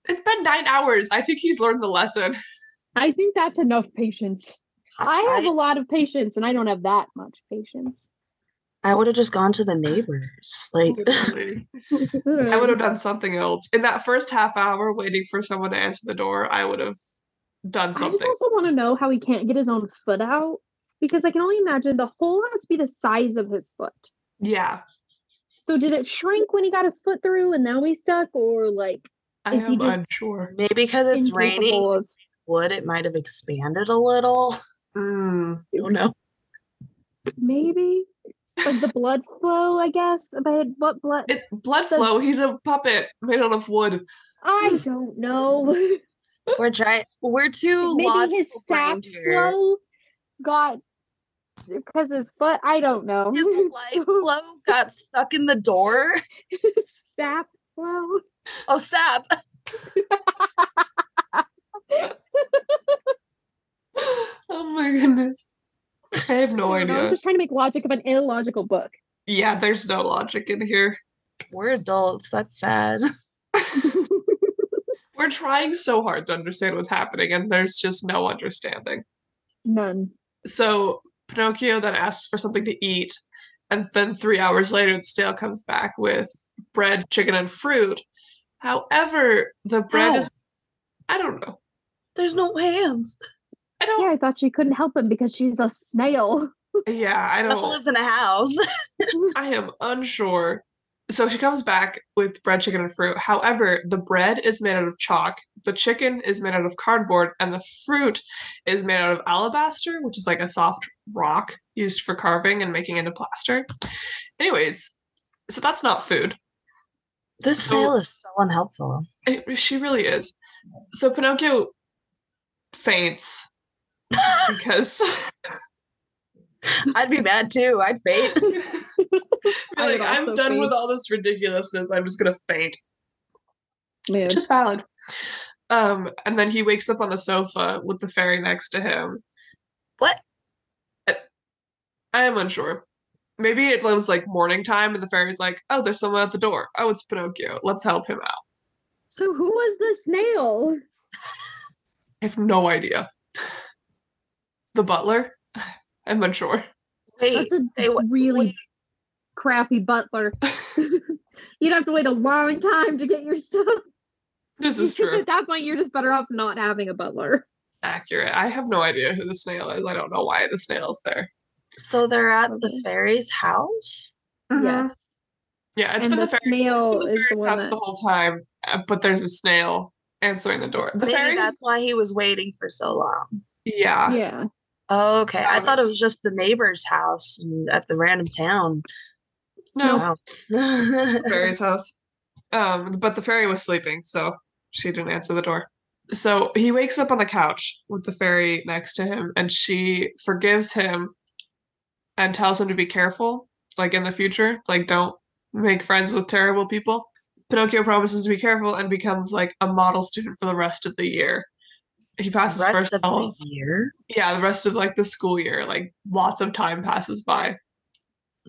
It's been nine hours. I think he's learned the lesson. I think that's enough patience. I have a lot of patience, and I don't have that much patience. I would have just gone to the neighbors. Like I would have done something else. In that first half hour waiting for someone to answer the door, I would have done something. I just also want to know how he can't get his own foot out because I can only imagine the hole has to be the size of his foot. Yeah. So did it shrink when he got his foot through and now he's stuck, or like I Is he am just- unsure. maybe because it's raining incapable of- wood, it might have expanded a little. Mm. I don't know. maybe like the blood flow? I guess, but what blood? It, blood The- flow. He's a puppet made out of wood. I don't know. We're trying. We're too maybe his sap flow got because his foot. I don't know. His life flow got stuck in the door. sap flow. Oh, sap. Oh my goodness. I have no I don't know, I'm just trying to make logic of an illogical book. Yeah, there's no logic in here. We're adults. That's sad. We're trying so hard to understand what's happening, and there's just no understanding. None. So Pinocchio then asks for something to eat, and then three hours later, the snail comes back with bread, chicken, and fruit. However, the bread How? is I don't know. There's no hands. I Yeah, don't I thought she couldn't help him because she's a snail. yeah, I Also don't lives in a house. I am unsure. So she comes back with bread, chicken, and fruit. However, the bread is made out of chalk, the chicken is made out of cardboard, and the fruit is made out of alabaster, which is like a soft rock used for carving and making into plaster. Anyways, so that's not food. This So- snail is so unhelpful. It, she really is. So Pinocchio faints because I'd be mad too. I'd faint. Be I like would I'm also done with all this ridiculousness. I'm just gonna faint. Mood. which is valid. Um, and then he wakes up on the sofa with the fairy next to him. What? I am unsure. Maybe it was like morning time, and the fairy's like, "Oh, there's someone at the door. Oh, it's Pinocchio. Let's help him out." So who was the snail? I have no idea. The butler. I'm unsure. Wait, That's a they really wait. crappy butler. You'd have to wait a long time to get your stuff. This is true. At that point, you're just better off not having a butler. Accurate. I have no idea who the snail is. I don't know why the snail's there. so they're at the fairy's house. Yes. Yeah, it's and been the, the, fairy, snail it's been the is the fairy's house that. the whole time, uh, but there's a snail answering the door. The Maybe fairy. that's why he was waiting for so long. Yeah. yeah. Oh, okay. I thought it was just the neighbor's house at the random town. No. Wow. the fairy's house. Um, but the fairy was sleeping, so she didn't answer the door. So he wakes up on the couch with the fairy next to him, and she forgives him and tells him to be careful, like in the future, like don't make friends with terrible people. Pinocchio promises to be careful and becomes like a model student for the rest of the year. He passes first of all the year. yeah, the rest of like the school year, like lots of time passes by.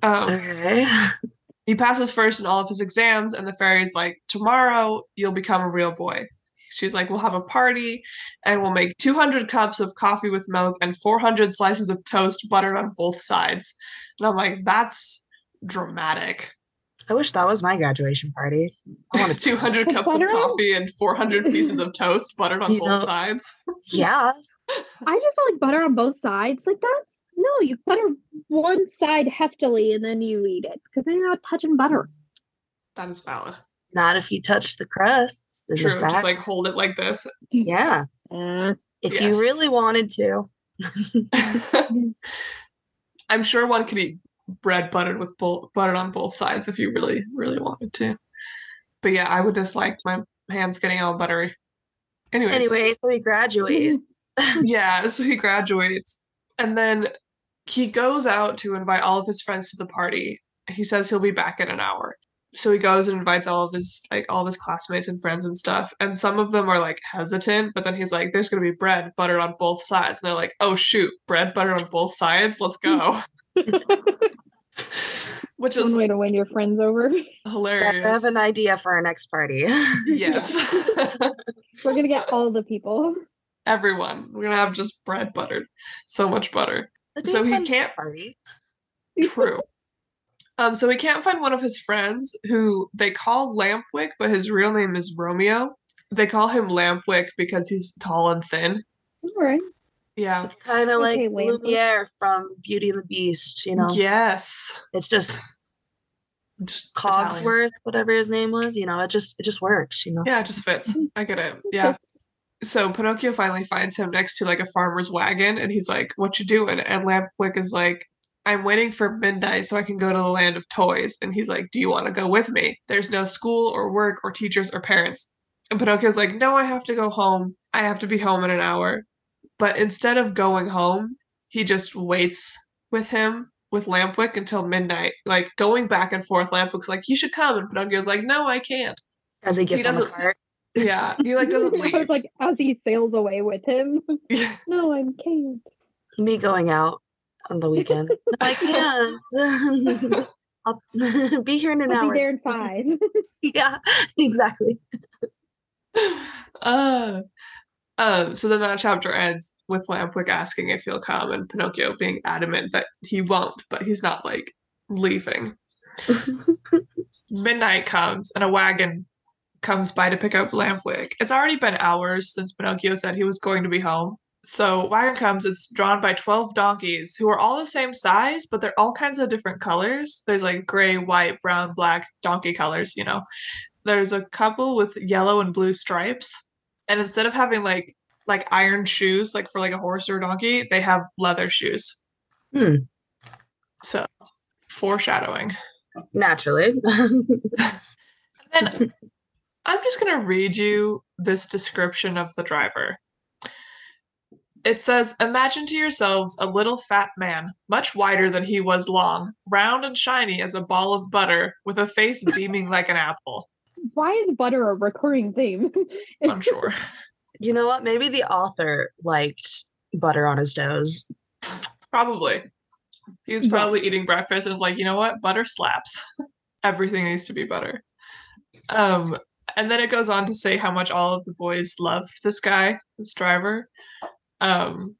Um, Okay. he passes first in all of his exams, and the fairy's like, Tomorrow you'll become a real boy. She's like, We'll have a party and we'll make 200 cups of coffee with milk and 400 slices of toast buttered on both sides. And I'm like, That's dramatic. I wish that was my graduation party. I wanted to. 200 Put cups of coffee and 400 pieces of toast buttered on You both know- sides. Yeah. I just felt like butter on both sides. Like that's no, you butter one side heftily and then you eat it because then you're not touching butter. That is valid. Not if you touch the crusts in True. the Just like hold it like this. yeah. Uh, If Yes. you really wanted to. I'm sure one could eat bread buttered with both buttered on both sides if you really, really wanted to. But yeah, I would dislike my hands getting all buttery. Anyways, Anyway, so he graduates. yeah, so he graduates and then he goes out to invite all of his friends to the party. He says he'll be back in an hour. So he goes and invites all of his like all of his classmates and friends and stuff. And some of them are like hesitant, but then he's like, There's gonna be bread buttered on both sides. And they're like, Oh shoot, bread buttered on both sides? Let's go. Which is one way to win your friends over. Yes, I have an idea for our next party. yes. We're gonna get all the people. Everyone. We're gonna have just bread buttered. So much butter. That'd So a he can't- party. True. Um, so he can't find one of his friends who they call Lampwick, but his real name is Romeo. They call him Lampwick because he's tall and thin. All right. Yeah. It's kind of Okay, like Lamp. Lumiere from Beauty and the Beast, you know? Yes. It's just Just Italian. Cogsworth, whatever his name was, you know, it just it just works, you know. Yeah, it just fits. I get it. Yeah. So Pinocchio finally finds him next to like a farmer's wagon and he's like, What you doing? And Lampwick is like, I'm waiting for midnight so I can go to the land of toys. And he's like, Do you want to go with me? There's no school or work or teachers or parents. And Pinocchio's like, No, I have to go home. I have to be home in an hour. But instead of going home, he just waits with him with Lampwick until midnight, like going back and forth. Lampwick's like, You should come. And Pinocchio's like, No, I can't. As he gets on the doesn't- cart. Yeah. He like doesn't leave. I was like, as he sails away with him. no, I can't. Me going out on the weekend. I can't. I'll be here in an I'll hour. be there in five. Yeah, exactly. uh, um, so then that chapter ends with Lampwick asking if he'll come and Pinocchio being adamant that he won't, but he's not like leaving. Midnight comes and a wagon comes by to pick up Lampwick. It's already been hours since Pinocchio said he was going to be home. So wagon comes, it's drawn by 12 donkeys who are all the same size, but they're all kinds of different colors. There's like gray, white, brown, black donkey colors, you know. There's a couple with yellow and blue stripes. And instead of having like like iron shoes, like for like a horse or a donkey, they have leather shoes. Hmm. So foreshadowing. Naturally. And I'm just going to read you this description of the driver. It says, Imagine to yourselves a little fat man, much wider than he was long, round and shiny as a ball of butter, with a face beaming like an apple. Why is butter a recurring theme? I'm sure. you know what? Maybe the author liked butter on his nose. Probably. He was probably Yes. eating breakfast and was like, you know what? Butter slaps. Everything needs to be butter. Um, and then it goes on to say how much all of the boys loved this guy, this driver. Um,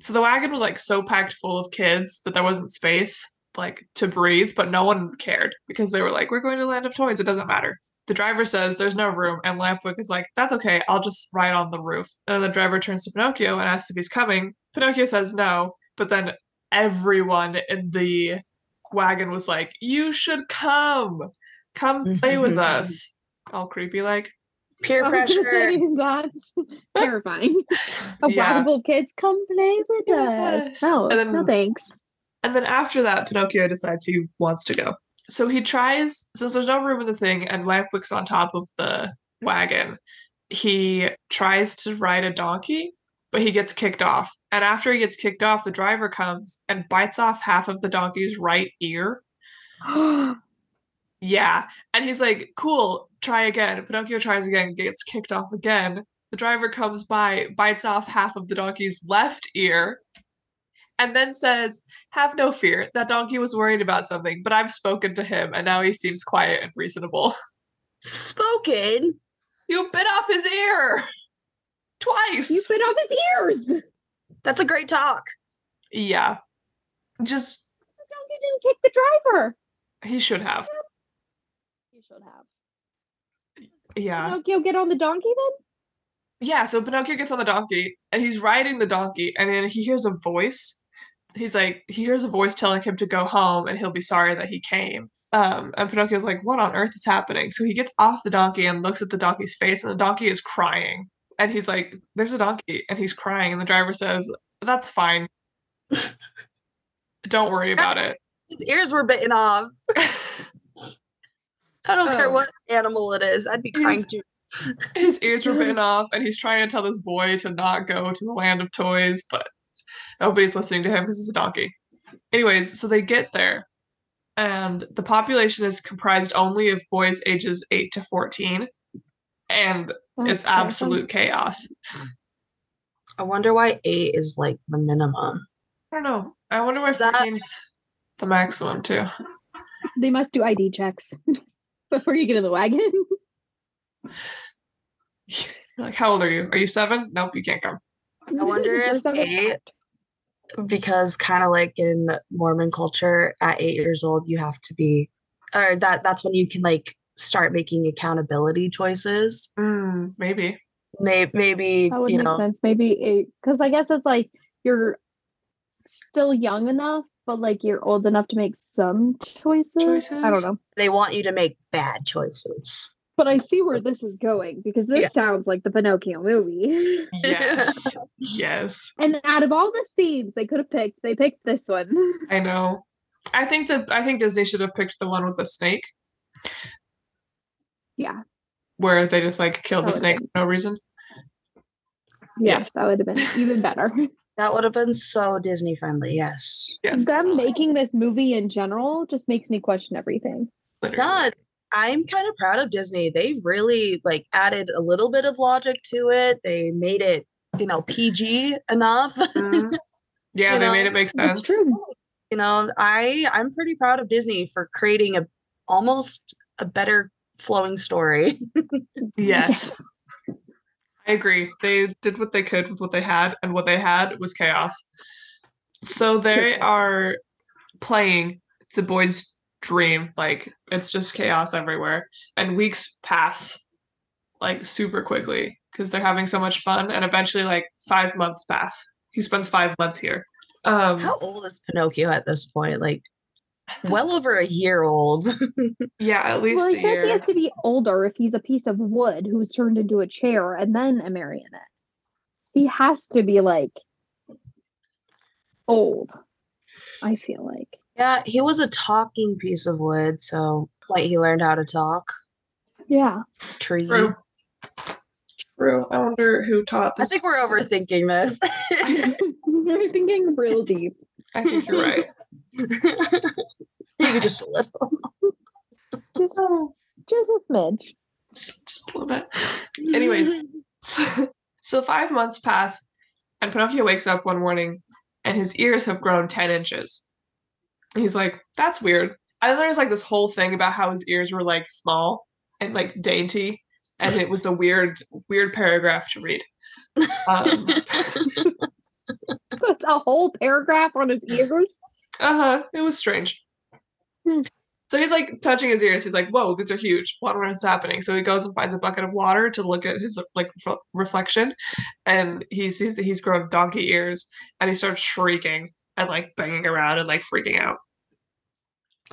so the wagon was like so packed full of kids that there wasn't space like to breathe, but no one cared because they were like, "We're going to Land of Toys. It doesn't matter." The driver says there's no room, and Lampwick is like, "That's okay. I'll just ride on the roof." And the driver turns to Pinocchio and asks if he's coming. Pinocchio says no, but then everyone in the wagon was like, "You should come, come play with us." All creepy like. Peer I was pressure. say that's terrifying. A Yeah. wagon full of kids, come play with Play us. us. No, then- no thanks. And then after that, Pinocchio decides he wants to go. So he tries, since there's no room in the thing and Lampwick's on top of the wagon, he tries to ride a donkey, but he gets kicked off. And after he gets kicked off, the driver comes and bites off half of the donkey's right ear. Yeah. And he's like, cool, try again. Pinocchio tries again, gets kicked off again. The driver comes by, bites off half of the donkey's left ear, and then says, Have no fear. That donkey was worried about something, but I've spoken to him, and now he seems quiet and reasonable. Spoken. You bit off his ear! Twice! you bit off his ears. That's a great talk. yeah. Just, The donkey didn't kick the driver. he should have. You should have. Yeah. Pinocchio get on the donkey then? Yeah, so Pinocchio gets on the donkey and he's riding the donkey and then he hears a voice. He's like he hears a voice telling him to go home and he'll be sorry that he came. Um, and Pinocchio's like, what on earth is happening? So he gets off the donkey and looks at the donkey's face, and the donkey is crying. And he's like, There's a donkey, and he's crying, and the driver says, That's fine. Don't worry about it. His ears were bitten off. I don't care Oh. what animal it is. I'd be crying too. His ears were bitten off, and he's trying to tell this boy to not go to the land of toys, but nobody's listening to him because he's a donkey. Anyways, so they get there, and the population is comprised only of boys ages 8 to 14, and That's it's terrifying. absolute chaos. I wonder why eight is like the minimum. I don't know. I wonder why Is 14's the maximum, too. They must do ID checks before you get in the wagon. like, how old are you? Are you seven? Nope, you can't come. I wonder if eight, because kind of like in Mormon culture, at eight years old, you have to be, or that that's when you can like start making accountability choices. Mm, maybe. Maybe, maybe That would you make know, sense. Maybe because I guess it's like you're still young enough, but like you're old enough to make some choices. I don't know. they want you to make bad choices. But I see where this is going because this Yeah. sounds like the Pinocchio movie. Yes. yes. and out of all the scenes they could have picked, they picked this one. I know. I think that I think Disney should have picked the one with the snake. Yeah. Where they just like kill the snake been- for no reason. yes, that would have been even better. That would have been so Disney friendly. Yes. Yes. Them making this movie in general just makes me question everything. Literally. Not. I'm kind of proud of Disney. They've really like added a little bit of logic to it. They made it, you know, PG enough. Mhm. Yeah, they know, made it make sense. true. you know, I I'm pretty proud of Disney for creating a almost a better flowing story. Yes. I agree. They did what they could with what they had, and what they had was chaos. So they are playing. It's a boy's dream. Like it's just chaos everywhere, and weeks pass like super quickly because they're having so much fun. And eventually, like five months pass. He spends five months here. Um, How old is Pinocchio at this point? Like well over a year old. yeah, at least Well, I a think he has to be older if he's a piece of wood who's turned into a chair and then a marionette. He has to be like old. I feel like. Yeah, he was a talking piece of wood, so like he learned how to talk. Yeah. Tree. True. True. I wonder who taught this. I think we're overthinking this. We're thinking real deep. I think you're right. Maybe just a little. Just, just a smidge. just, just a little bit. Anyways, so, so five months pass, and Pinocchio wakes up one morning, and his ears have grown ten inches. And he's like, "That's weird." And then there's like this whole thing about how his ears were like small and like dainty, and it was a weird, weird paragraph to read. Um, a whole paragraph on his ears. uh huh. It was strange. Hmm. So he's like touching his ears. He's like, "Whoa, these are huge. What on earth is happening?" So he goes and finds a bucket of water to look at his like ref- reflection, and he sees that he's grown donkey ears, and he starts shrieking and like banging around and like freaking out.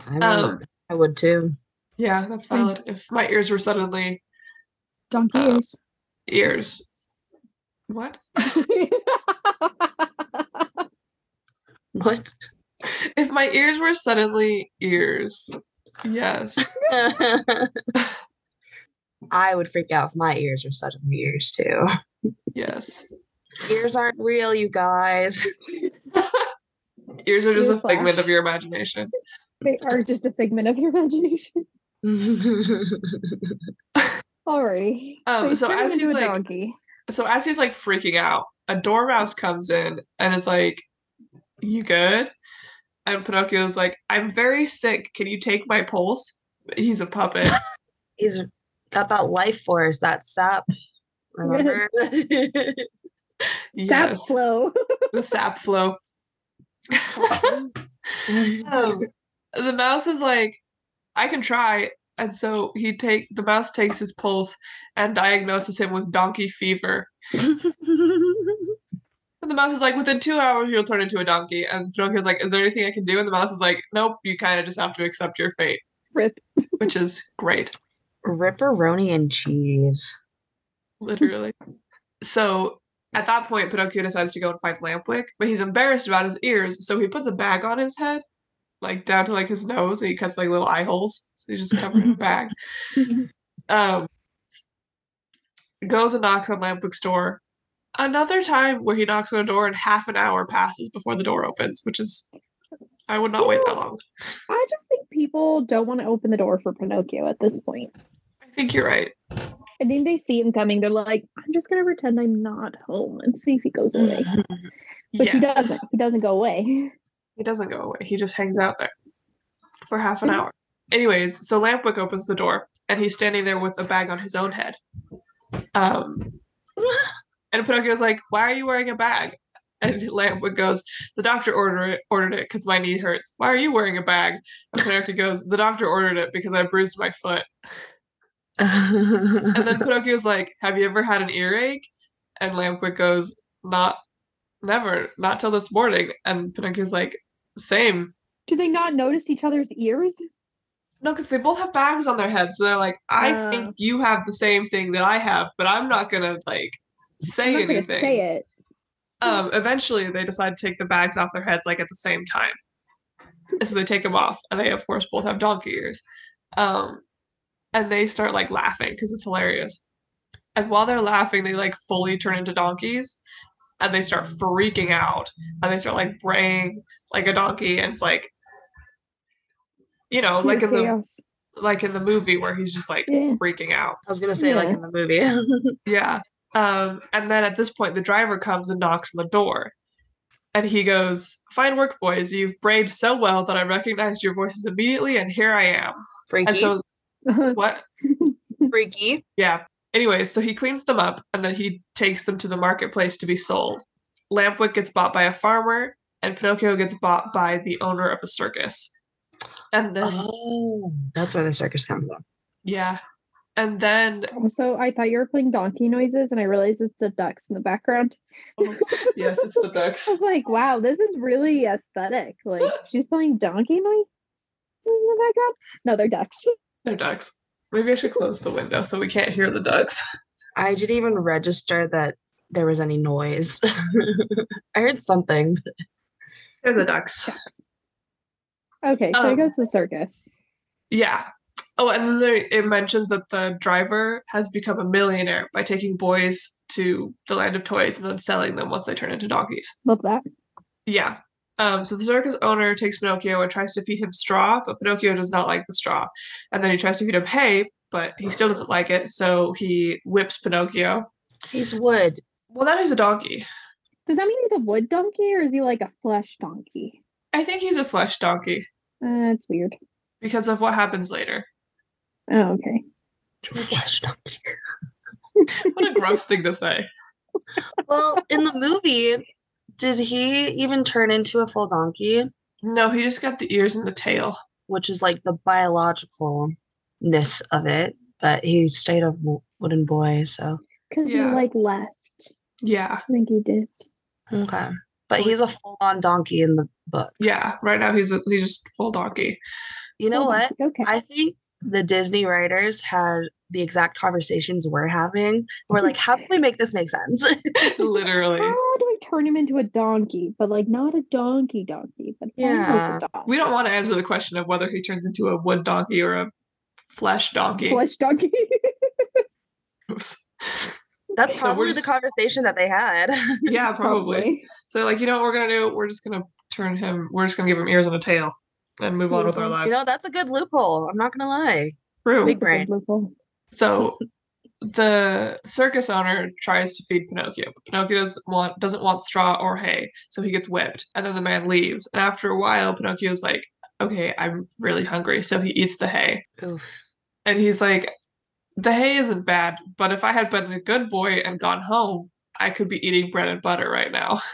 I, would, Um, I would too. yeah, that's valid. If my ears were suddenly Donkey Uh, ears. ears, what? What? If my ears were suddenly ears, yes. I would freak out if my ears were suddenly ears too. Yes. Ears aren't real, you guys. Ears are just a figment Newsflash. of your imagination. they are just a figment of your imagination. Alrighty. Um, he's so as he's, like- donkey. So as he's like freaking out, a dormouse comes in and is like, You good? And Pinocchio's like, I'm very sick. Can you take my pulse? He's a puppet. He's got that life force, that sap. Remember? Sap flow. The sap flow. Um, the mouse is like, I can try. And so he take the mouse takes his pulse and diagnoses him with donkey fever. And the mouse is like, within two hours you'll turn into a donkey. And Pinocchio's like, is there anything I can do? And the mouse is like, nope, you kind of just have to accept your fate, Rip. which is great, Ripperoni and cheese. literally. so at that point, Pinocchio decides to go and find Lampwick, but he's embarrassed about his ears, so he puts a bag on his head, like down to like his nose, and he cuts like little eye holes. So he just covers the bag. Um, goes and knocks on Lampwick's door. Another time where he knocks on the door and half an hour passes before the door opens, which is I would not wait that long. I just think people don't want to open the door for Pinocchio at this point. I think you're right. I think they see him coming. They're like, I'm just gonna pretend I'm not home and see if he goes away. But he doesn't. He doesn't go away. He doesn't go away. He just hangs out there for half an hour. Anyways, so Lampwick opens the door and he's standing there with a bag on his own head. Um, and Pinocchio's like, "Why are you wearing a bag?" And Lampwick goes, "The doctor ordered it. Ordered it because my knee hurts. Why are you wearing a bag?" And Pinocchio goes, "The doctor ordered it because I bruised my foot." And then Pinocchio's like, "Have you ever had an earache?" And Lampwick goes, "Not, never, not till this morning." And Pinocchio's like, "Same." Do they not notice each other's ears? No, because they both have bags on their heads. So they're like, I Oh. think you have the same thing that I have, but I'm not gonna like say anything. say it. Um, eventually they decide to take the bags off their heads like at the same time. And so they take them off, and they of course both have donkey ears. Um, and they start like laughing because it's hilarious. And while they're laughing, they like fully turn into donkeys, and they start freaking out, and they start like braying like a donkey, and it's like, you know, like in the like in the movie where he's just like Yeah. freaking out. I was gonna say like in the movie. Yeah. Um, and then at this point, the driver comes and knocks on the door. And he goes, Fine work, boys. You've brayed so well that I recognized your voices immediately, and here I am. freaky. And so, what? freaky. Yeah. Anyways, so he cleans them up and then he takes them to the marketplace to be sold. Lampwick gets bought by a farmer, and Pinocchio gets bought by the owner of a circus. And then, Oh, that's where the circus comes from. yeah. And then, also, I thought you were playing donkey noises, and I realized it's the ducks in the background. yes, it's the ducks. I was like, wow, this is really aesthetic. Like, she's playing donkey noises in the background. No, they're ducks. They're ducks. Maybe I should close the window so we can't hear the ducks. I didn't even register that there was any noise. I heard something. There's the ducks. Okay, so Um, he goes to the circus. Yeah. Oh, and then there, it mentions that the driver has become a millionaire by taking boys to the land of toys and then selling them once they turn into donkeys. Love that. Yeah. Um, so the circus owner takes Pinocchio and tries to feed him straw, but Pinocchio does not like the straw. And then he tries to feed him hay, but he still doesn't like it, so he whips Pinocchio. He's wood. Well, now he's a donkey. Does that mean he's a wood donkey or is he like a flesh donkey? I think he's a flesh donkey Uh, it's weird. because of what happens later. Oh, okay. Flesh donkey. What a gross thing to say. Well, in the movie, does he even turn into a full donkey? No, he just got the ears and the tail. Which is like the biologicalness of it, but he stayed a wooden boy, so Because Yeah. he like left. Yeah. I think he did. okay. But he's a full-on donkey in the book. Yeah, right now he's a, he's just full donkey. You know Full what? donkey, Okay. I think the Disney writers had the exact conversations we're having. We're like, how can we make this make sense? Literally. How do we turn him into a donkey? But like not a donkey donkey, but Yeah. a donkey. We don't want to answer the question of whether he turns into a wood donkey or a flesh donkey. flesh donkey. Oops. That's So we're probably the conversation that they had. Yeah, probably. So like, you know what we're gonna do? We're just gonna turn him. We're just gonna give him ears and a tail, and move on with our Beautiful. lives. you know, that's a good loophole. I'm not gonna lie. True. big That's a brain. good loophole. So the circus owner tries to feed Pinocchio, but Pinocchio doesn't want doesn't want straw or hay, so he gets whipped. And then the man leaves. And after a while, Pinocchio's like, "Okay, I'm really hungry," so he eats the hay. Oof. And he's like, "The hay isn't bad, but if I had been a good boy and gone home, I could be eating bread and butter right now."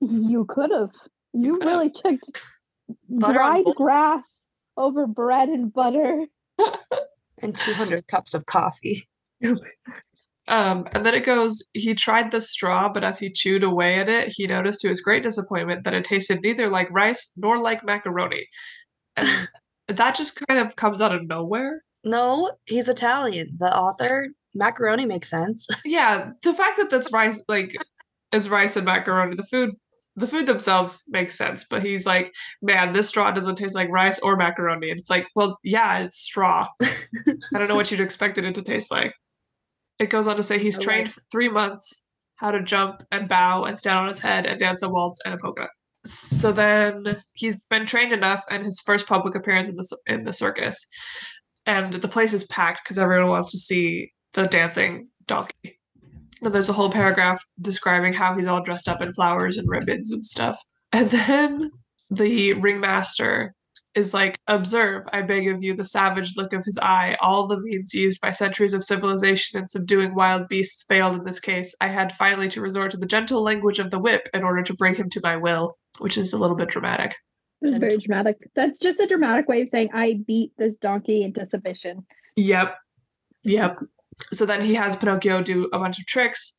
You could have. You could've. really took dried grass over bread and butter. And 200 cups of coffee. Um, and then it goes, he tried the straw, but as he chewed away at it, he noticed to his great disappointment that it tasted neither like rice nor like macaroni. And that just kind of comes out of nowhere. No, he's Italian. The author, macaroni makes sense. Yeah, the fact that that's rice, like, is rice and macaroni, the food, the food themselves makes sense. But he's like, man, this straw doesn't taste like rice or macaroni. And it's like, well, yeah, it's straw. I don't know what you'd expected it to taste like. It goes on to say he's I trained like- for three months how to jump and bow and stand on his head and dance a waltz and a polka. So then he's been trained enough, and his first public appearance in the in the circus, and the place is packed because everyone wants to see the dancing donkey. And there's a whole paragraph describing how he's all dressed up in flowers and ribbons and stuff. And then the ringmaster is like, Observe, I beg of you, the savage look of his eye. All the means used by centuries of civilization in subduing wild beasts failed in this case. I had finally to resort to the gentle language of the whip in order to bring him to my will, which is a little bit dramatic. It's very dramatic. That's just a dramatic way of saying I beat this donkey into submission. Yep. Yep. So then he has Pinocchio do a bunch of tricks,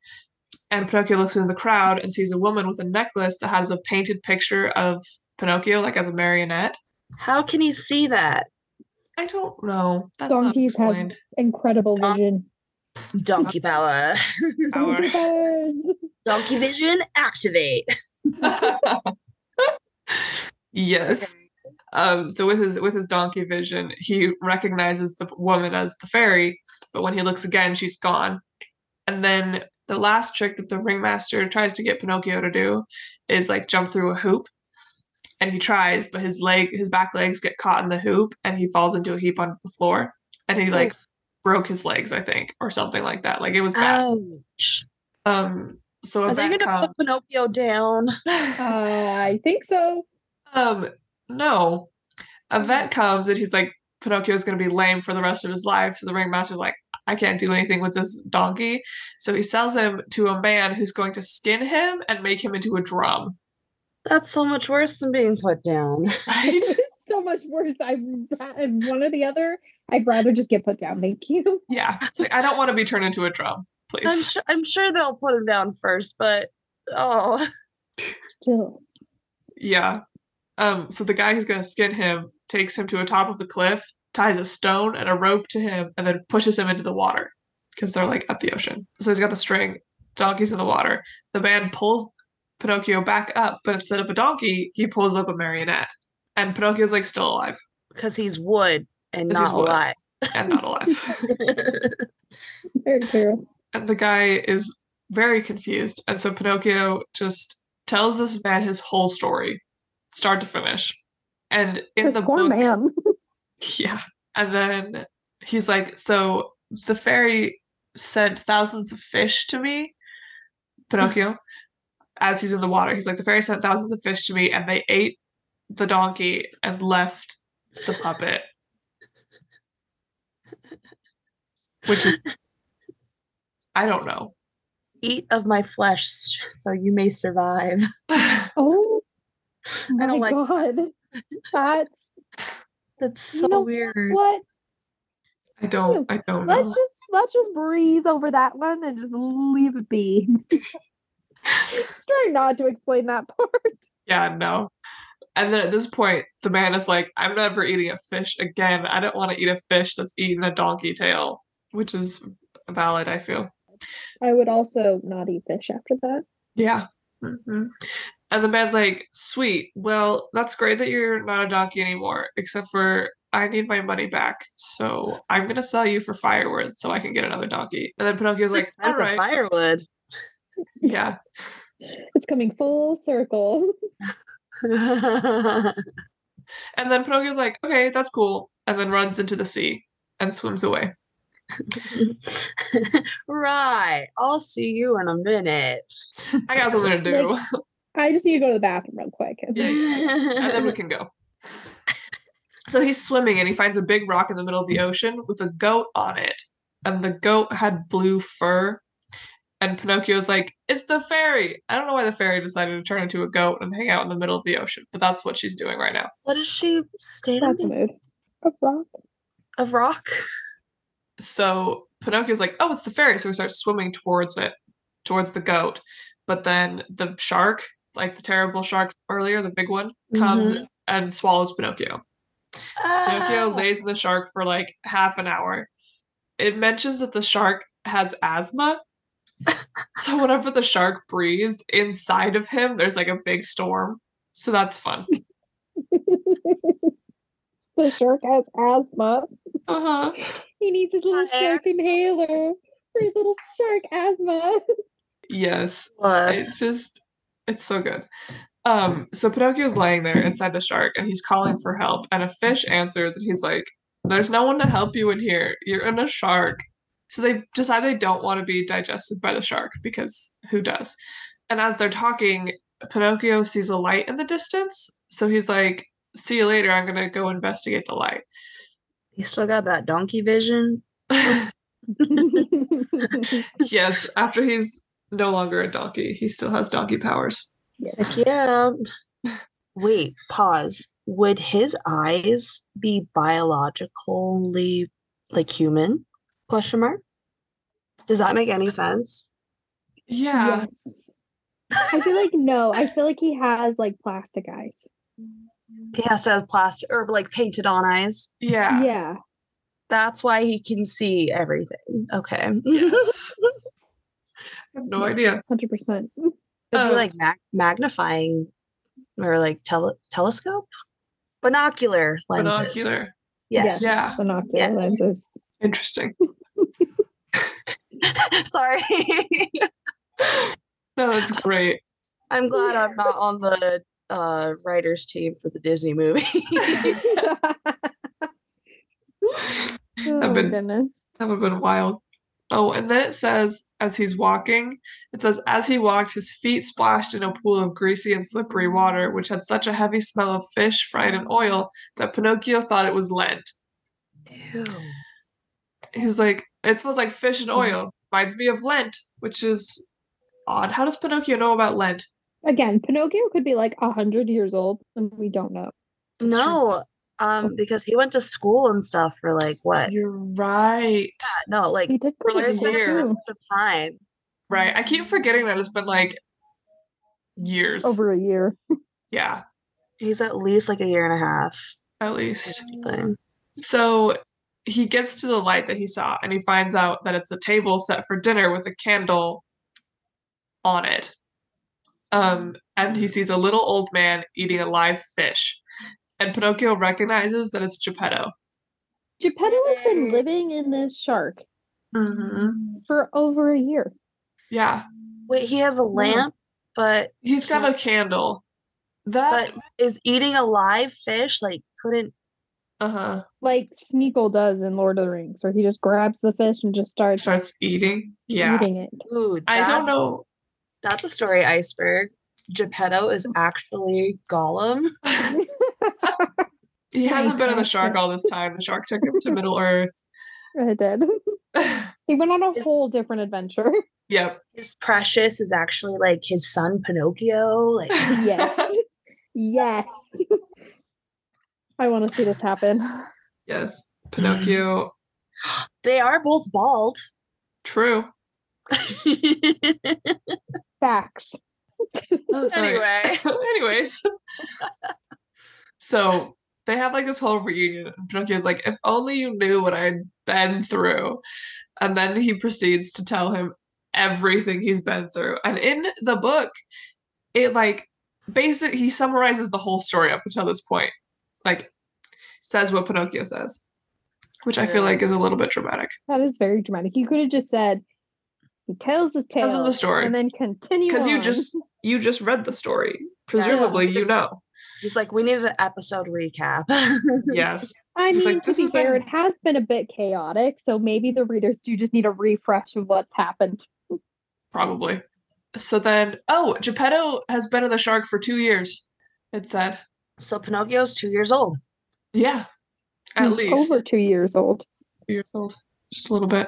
and Pinocchio looks into the crowd and sees a woman with a necklace that has a painted picture of Pinocchio, like as a marionette. How can he see that? I don't know. That's Donkeys not have incredible Don- vision. Donkey power. Power. Donkey powers. Donkey vision, activate. yes. Um, so with his with his donkey vision, he recognizes the woman as the fairy, but when he looks again, she's gone. And then the last trick that the ringmaster tries to get Pinocchio to do is like jump through a hoop. And he tries, but his leg his back legs get caught in the hoop and he falls into a heap onto the floor. And he like broke his legs, I think, or something like that. Like it was bad. Ouch. Um so Are they gonna comes. put Pinocchio down? Uh, I think so. Um, no. A vet comes and he's like, Pinocchio is gonna be lame for the rest of his life. So the ringmaster's like, I can't do anything with this donkey. So he sells him to a man who's going to skin him and make him into a drum. That's so much worse than being put down. Right? It's so much worse. I one or the other. I'd rather just get put down. Thank you. yeah. It's like, I don't want to be turned into a drum, I'm please. sure I'm sure they'll put him down first, but oh Still, Yeah. Um, so the guy who's gonna skin him takes him to a top of the cliff, ties a stone and a rope to him, and then pushes him into the water. Because they're like at the ocean. So he's got the string, donkey's in the water. The man pulls Pinocchio back up, but instead of a donkey, he pulls up a marionette. And Pinocchio's like still alive because he's wood and 'Cause he's not wood. alive. and not alive. very true. and the guy is very confused. And so Pinocchio just tells this man his whole story, start to finish. And in This the poor book, man. Yeah. And then he's like, So the fairy sent thousands of fish to me, Pinocchio, as he's in the water. He's like, The fairy sent thousands of fish to me, and they ate the donkey and left the puppet. Which is, I don't know. Eat of my flesh, so you may survive. Oh my I don't like god. That's That's so You know weird. what? I don't. I don't. Let's just let's just breathe over that one and just leave it be. just trying not to explain that part. Yeah, no. And then at this point, the man is like, I'm never eating a fish again. I don't want to eat a fish that's eaten a donkey tail, which is valid, I feel. I would also not eat fish after that. Yeah. hmm And the man's like, sweet. Well, that's great that you're not a donkey anymore, except for I need my money back. So I'm going to sell you for firewood so I can get another donkey. And then Pinocchio's like, all That's a right. firewood. Yeah. It's coming full circle. And then Pinocchio's like, okay, that's cool. And then runs into the sea and swims away. right. I'll see you in a minute. I got something to do. I just need to go to the bathroom real quick. Yeah, and then we can go. So he's swimming and he finds a big rock in the middle of the ocean with a goat on it. And the goat had blue fur. And Pinocchio's like, it's the fairy. I don't know why the fairy decided to turn into a goat and hang out in the middle of the ocean, but that's what she's doing right now. what is she That's a standing? mood. A rock. A rock? so Pinocchio's like, "Oh, it's the fairy!" So he starts swimming towards it, towards the goat. But then the shark, like the terrible shark earlier, the big one, comes and swallows Pinocchio. Pinocchio Ah. lays in the shark for like half an hour. It mentions that the shark has asthma. So whenever the shark breathes inside of him, there's like a big storm. So that's fun. the shark has asthma. Uh-huh. He needs his little Hi, shark inhaler for his little shark asthma. Yes. Uh, It's just it's so good. Um, so Pinocchio's laying there inside the shark and he's calling for help, and a fish answers and he's like, There's no one to help you in here. You're in a shark. So they decide they don't want to be digested by the shark because who does? And as they're talking, Pinocchio sees a light in the distance. So he's like, See you later. I'm gonna go investigate the light. you still got that donkey vision? yes, after he's no longer a donkey, he still has donkey powers. yes. Heck yeah. Wait, pause. Would his eyes be biologically like human? Question mark. Does that make any sense? Yeah. Yes. I feel like no. I feel like he has like plastic eyes. He has to have plastic or like painted on eyes. Yeah. Yeah. That's why he can see everything. Okay. Yes. I have no idea. Hundred percent. Could Uh, be like mag- magnifying or like tele- telescope, binocular lenses. Binocular. Yes. Yeah. Binocular Yes. lenses. Interesting. Sorry. No, that's great. I'm glad I'm not on the uh, writers team for the Disney movie. oh my been- goodness. That would have been wild. Oh, and then it says, as he's walking, it says, as he walked, his feet splashed in a pool of greasy and slippery water, which had such a heavy smell of fish fried in oil that Pinocchio thought it was Lent. Ew. He's like, it smells like fish and oil. Reminds me of Lent, which is odd. How does Pinocchio know about Lent? Again, Pinocchio could be like a hundred years old, and we don't know. That's true. No, um, because he went to school and stuff for like what? You're right. No, like He did For, like, to a year. too. the time. Right. I keep forgetting that it's been like years. over a year. Yeah, He's at least like a year and a half. at least. So he gets to the light that he saw and he finds out that it's a table set for dinner with a candle on it. Um, and he sees a little old man eating a live fish. And Pinocchio recognizes that it's Geppetto. Geppetto has been living in this shark Mm-hmm. for over a year. Yeah, Wait, he has a lamp, but he's got a candle. That but is eating a live fish like couldn't uh huh Like Smeagol does in Lord of the Rings, where he just grabs the fish and just starts starts eating. Yeah, eating it. Ooh, I don't know. That's a story iceberg. Geppetto is actually Gollum. He hasn't been in the shark all this time. The shark took him to Middle Earth. I did. He went on a Is- whole different adventure. yep. His precious is actually like his son Pinocchio. Like yes. yes. I want to see this happen. Yes. Pinocchio. they are both bald. True. Facts. Oh. Anyway. Anyways. so they have like this whole reunion. And Pinocchio's like, if only you knew what I'd been through. And then he proceeds to tell him everything he's been through. And in the book, it like basically he summarizes the whole story up until this point. Like says what Pinocchio says. Which I feel like is a little bit dramatic. That is very dramatic. You could have just said he tells his tale Tells him the story. and then continue Because you just you just read the story. Presumably you know. He's like, we need an episode recap. Yes. I mean, like, to be has fair, been- it has been a bit chaotic, so maybe the readers do just need a refresh of what's happened. Probably. So then, oh, Geppetto has been in the shark for two years. It said, so Pinocchio's two years old. yeah, at He's least over two years old. two years old, just a little bit.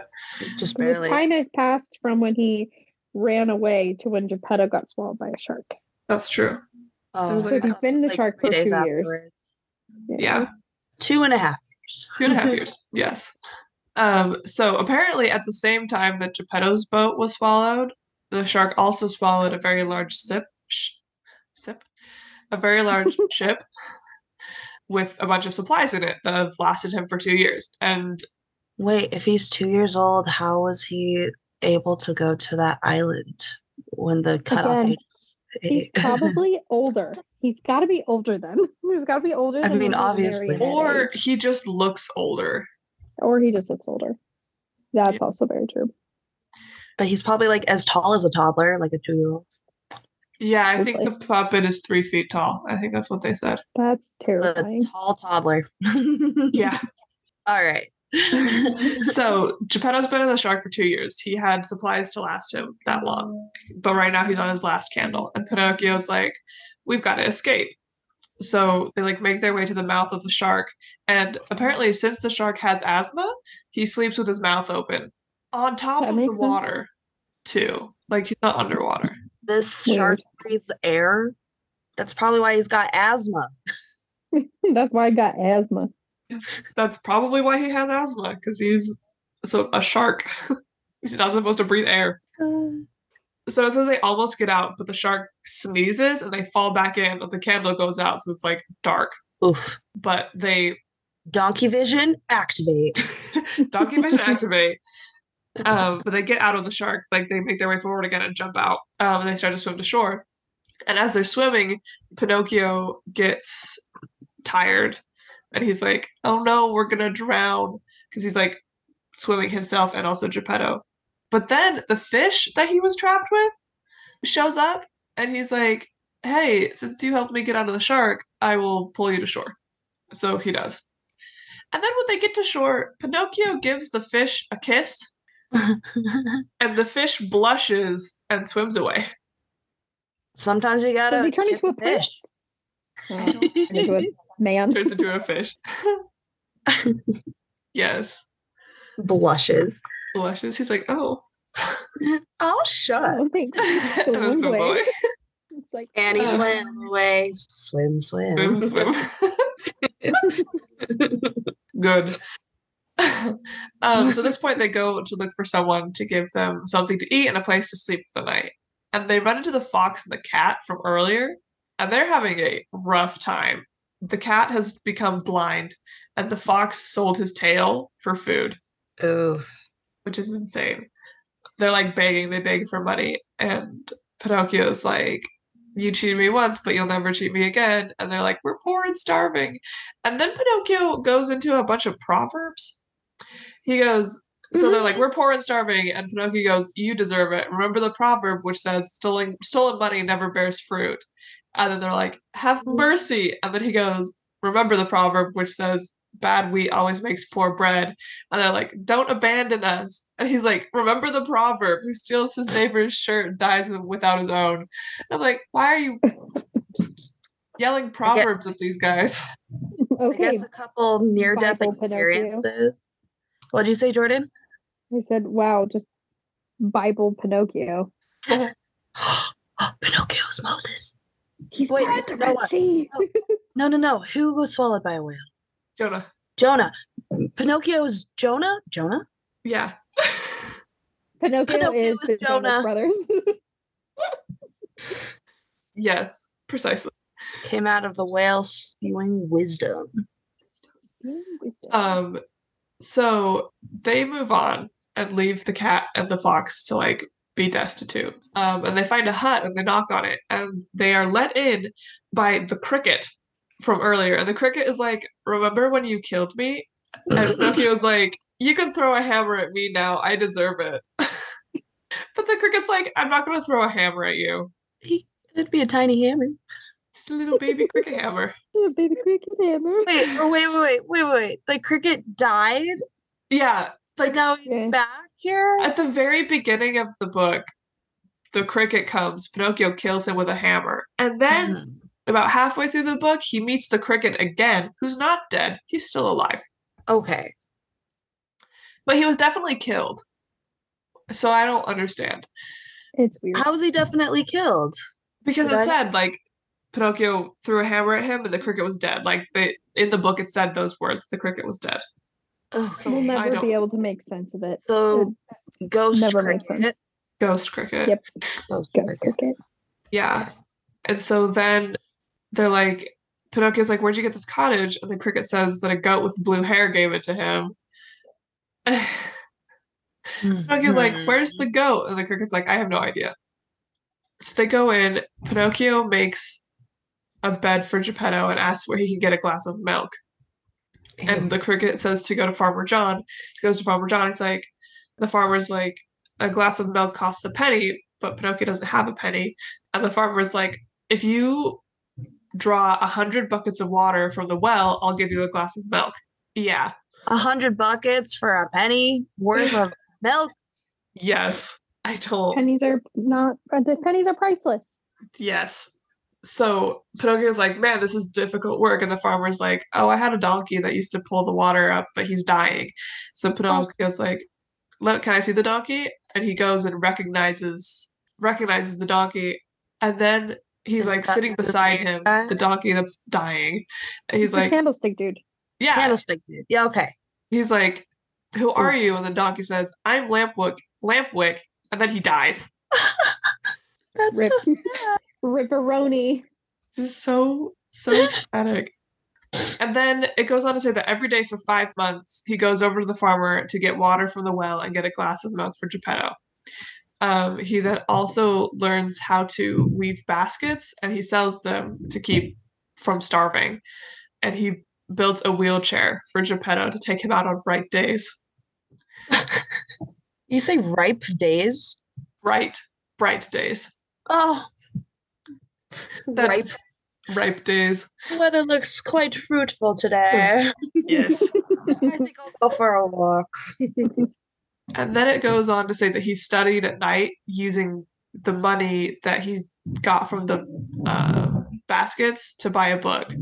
just barely. The time has passed from when he ran away to when Geppetto got swallowed by a shark. That's true. Oh, So like- he's been in the like shark for two years. afterwards. Yeah, Two and a half years. two and a half years. Yes. Um, so apparently, at the same time that Geppetto's boat was swallowed, the shark also swallowed a very large sip, sh- sip, a very large ship with a bunch of supplies in it that have lasted him for two years. And Wait, if he's two years old, how was he able to go to that island when the cutoff Again, age? is He's probably older. He's got to be older then. He's got to be older. I than mean, obviously. or he just looks older. or he just looks older. That's also very true. but he's probably like as tall as a toddler, like a two-year-old. Yeah, I think Hopefully. the puppet is three feet tall. I think that's what they said. That's A terrifying. tall toddler. Yeah. All right. so Geppetto's been in the shark for two years. He had supplies to last him that long. But right now he's on his last candle. And Pinocchio's like, we've got to escape. So they like make their way to the mouth of the shark. And apparently, since the shark has asthma, he sleeps with his mouth open. On top That of the makes sense. water, too. Like he's not underwater. This shark breathes air. That's probably why he's got asthma. That's why I got asthma. That's probably why he has asthma, because he's so a shark. he's not supposed to breathe air. So it says they almost get out, but the shark sneezes and they fall back in, and the candle goes out, so it's like dark. Oof. But they Donkey vision activate. donkey vision activate. Um, but they get out of the shark, like they make their way forward again and jump out. Um, and they start to swim to shore. And as they're swimming, Pinocchio gets tired, and he's like, "Oh no, we're gonna drown!" Because he's like swimming himself and also Geppetto. But then the fish that he was trapped with shows up, and he's like, "Hey, since you helped me get out of the shark, I will pull you to shore." So he does. And then when they get to shore, Pinocchio gives the fish a kiss, and the fish blushes and swims away. Sometimes you gotta Does he turn kiss into a the fish. prince? Turn into a man. Turns into a fish. yes. Blushes. Blushes. He's like, oh. Oh, shut. Oh, thanks. and then swims away. away. It's like Annie Uh, swim away. Swim, swim. Swim, swim. Good. um, so at this point, they go to look for someone to give them something to eat and a place to sleep for the night. And they run into the fox and the cat from earlier, and they're having a rough time. The cat has become blind, and the fox sold his tail for food, Oof. which is insane. They're like begging, they beg for money, and Pinocchio's like, You cheated me once, but you'll never cheat me again. And they're like, We're poor and starving. And then Pinocchio goes into a bunch of proverbs. He goes, So they're like, We're poor and starving. And Pinocchio goes, You deserve it. Remember the proverb which says, Stolen, stolen money never bears fruit. And then they're like, Have mercy. And then he goes, Remember the proverb which says, Bad wheat always makes poor bread. And they're like, Don't abandon us. And he's like, Remember the proverb who steals his neighbor's shirt dies without his own. And I'm like, Why are you yelling proverbs at these guys? I okay. guess a couple near death Bible Pinocchio. experiences. What'd you say, Jordan? I said, wow, just Bible Pinocchio. Pinocchio's Moses. He's Wait, at the no, Red? Sea. No, no, no. Who was swallowed by a whale? Jonah. Jonah. Pinocchio's Jonah? Jonah? Yeah. Pinocchio, Pinocchio is is the Jonas Jonah. Brothers. yes, precisely. Came out of the whale spewing wisdom. Um, so they move on and leave the cat and the fox to like be destitute. Um, and they find a hut and they knock on it, and they are let in by the cricket from earlier. And the cricket is like, "Remember when you killed me?" And Pinocchio's like, "You can throw a hammer at me now. I deserve it." but the cricket's like, "I'm not gonna throw a hammer at you. It'd be a tiny hammer. It's a little baby cricket hammer." Yeah, baby cricket hammer. Wait, oh, wait, wait, wait, wait, wait. The cricket died? Yeah, like Like now he's Yeah. back here? At the very beginning of the book, the cricket comes, Pinocchio kills him with a hammer. And then, Mhm. about halfway through the book, he meets the cricket again, who's not dead. He's still alive. Okay. But he was definitely killed. So I don't understand. It's weird. How was he definitely killed? Because Did it I- said, like, Pinocchio threw a hammer at him and the cricket was dead. Like, they, in the book, it said those words the cricket was dead. Oh, So We'll I never don't- be able to make sense of it. so ghost never made cricket. sense. Ghost cricket. Yep. Ghost Ghost cricket. cricket. Yeah. And so then they're like, Pinocchio's like, Where'd you get this cottage? And the cricket says that a goat with blue hair gave it to him. Pinocchio's like, Mhm. Where's the goat? And the cricket's like, I have no idea. So they go in. Pinocchio makes a bed for Geppetto and asks where he can get a glass of milk. And the cricket says to go to Farmer John. He goes to Farmer John. It's like, the farmer's like, a glass of milk costs a penny, but Pinocchio doesn't have a penny. And the farmer's like, if you draw a hundred buckets of water from the well, I'll give you a glass of milk. Yeah. a hundred buckets for a penny worth of milk. Yes. I don't. Pennies are not. The pennies are priceless. Yes. So Pinocchio's like, man, this is difficult work. And the farmer's like, oh, I had a donkey that used to pull the water up, but he's dying. So Pinocchio's like, Let, can I see the donkey? And he goes and recognizes recognizes the donkey. And then he's Is like sitting beside same him, guy? the donkey that's dying. And he's It's like, candlestick dude. yeah. Candlestick dude. Yeah, okay. He's like, who are you? And the donkey says, I'm Lampwick. Lampwick. And then he dies. That's Rip. so sad. Ripperoni. just so so dramatic. And then it goes on to say that every day for five months he goes over to the farmer to get water from the well and get a glass of milk for Geppetto. Um, he then also learns how to weave baskets and he sells them to keep from starving. And he builds a wheelchair for Geppetto to take him out on bright days. You say ripe days? Bright, bright days. Oh, That- ripe. Ripe days. Weather looks quite fruitful today. Yes. I think I'll go for a walk. And then it goes on to say that he studied at night using the money that he got from the uh, baskets to buy a book.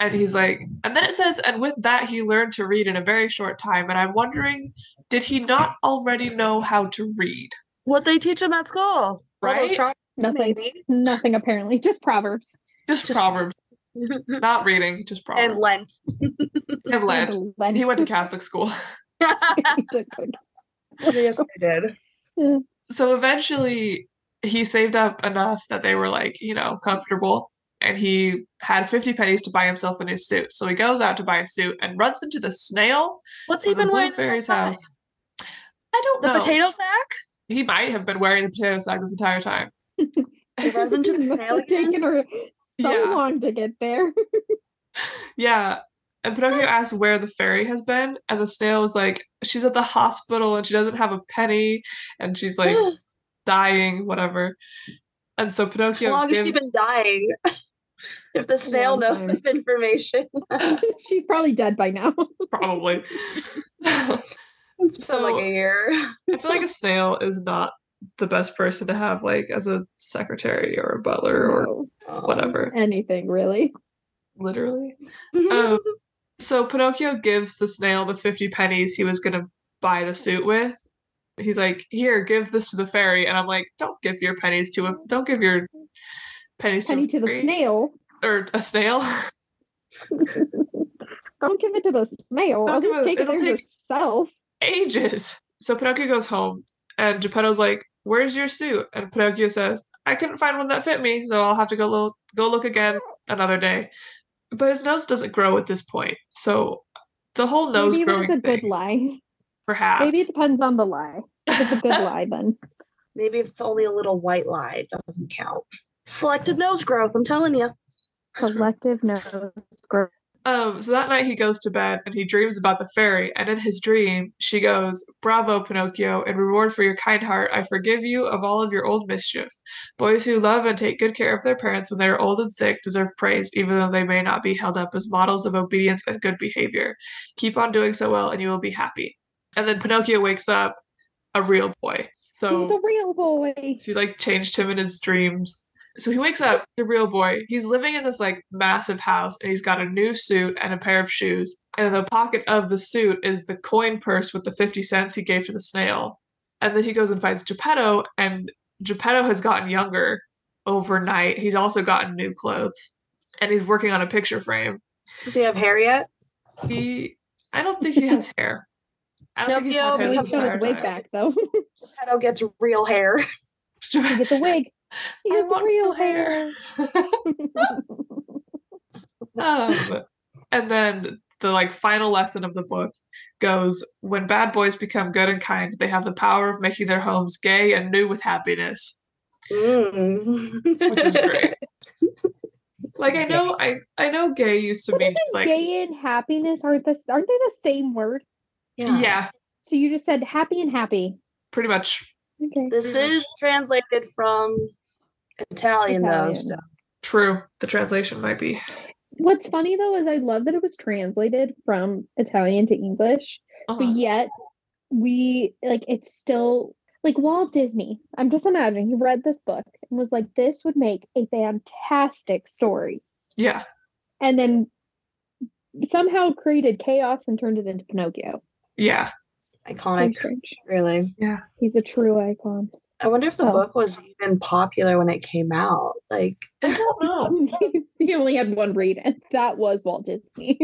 And he's like, and then it says, and with that he learned to read in a very short time. And I'm wondering, did he not already know how to read? What they teach him at school. All those Right? Pro- Nothing. Maybe. Nothing apparently. Just proverbs. Just, Just- proverbs, not reading, just proverbs. and Lent. And Lent. Lent. He went to Catholic school. yes, I did. so eventually he saved up enough that they were like, you know, comfortable. And he had 50 pennies to buy himself a new suit. So he goes out to buy a suit and runs into the snail What's he from the been wearing? Fairy's house. I don't The know. potato sack? He might have been wearing the potato sack this entire time. He runs into the Must snail have taken her so Yeah. long to get there. Yeah. And Pinocchio asks where the fairy has been, and the snail is like, she's at the hospital and she doesn't have a penny, and she's like dying, whatever. And so Pinocchio How long has she been dying? if the snail knows time. this information. She's probably dead by now. probably. I It's been like a year. I feel like a snail is not the best person to have like as a secretary or a butler or No, whatever. anything really. Literally. Um, so Pinocchio gives the snail the 50 pennies he was going to buy the suit with. He's like, "Here, give this to the fairy." And I'm like, "Don't give your pennies to a don't give your pennies Penny to to the snail. or a snail." Don't give it to the snail. Don't I'll just it- take it it'll there take- yourself. Ages. So Pinocchio goes home and Geppetto's like, "Where's your suit?" And Pinocchio says, "I couldn't find one that fit me, so I'll have to go look go look again another day." But his nose doesn't grow at this point. So the whole nose Maybe growing it was a thing, good lie. perhaps. Maybe it depends on the lie. If it's a good lie, then Maybe if it's only a little white lie, it doesn't count. Selective nose growth, I'm telling you. selective nose growth. Um, so that night he goes to bed and he dreams about the fairy, and in his dream, she goes, Bravo, Pinocchio, in reward for your kind heart, I forgive you of all of your old mischief. Boys who love and take good care of their parents when they are old and sick deserve praise, even though they may not be held up as models of obedience and good behavior. Keep on doing so well, and you will be happy. And then Pinocchio wakes up a real boy. So He's a real boy. she like changed him in his dreams. So he wakes up, the real boy. He's living in this like massive house and he's got a new suit and a pair of shoes. And in the pocket of the suit is the coin purse with the 50 cents he gave to the snail. And then he goes and finds Geppetto, and Geppetto has gotten younger overnight. He's also gotten new clothes. And he's working on a picture frame. Does he have hair yet? He I don't think he has hair. I don't think he's had Pinocchio hair He this becomes got his wig back though. Geppetto gets real hair. he gets a wig. He I gets want real real hair. um, and then the like final lesson of the book goes when bad boys become good and kind they have the power of making their homes gay and new with happiness Mm. which is great like i know i i know gay used to But be just like gay and happiness aren't this aren't they the same word? yeah. So you just said happy and happy. pretty much Okay. This is translated from Italian, Italian. though. So. true the translation might be What's funny though is I love that it was translated from Italian to English, uh but yet we like it's still like Walt Disney. I'm just imagining he read this book and was like, this would make a fantastic story. yeah And then somehow created chaos and turned it into Pinocchio. yeah Iconic, really. Yeah. He's a true icon. I wonder if the Oh. book was even popular when it came out. Like, i don't know he only had one read, and that was Walt Disney.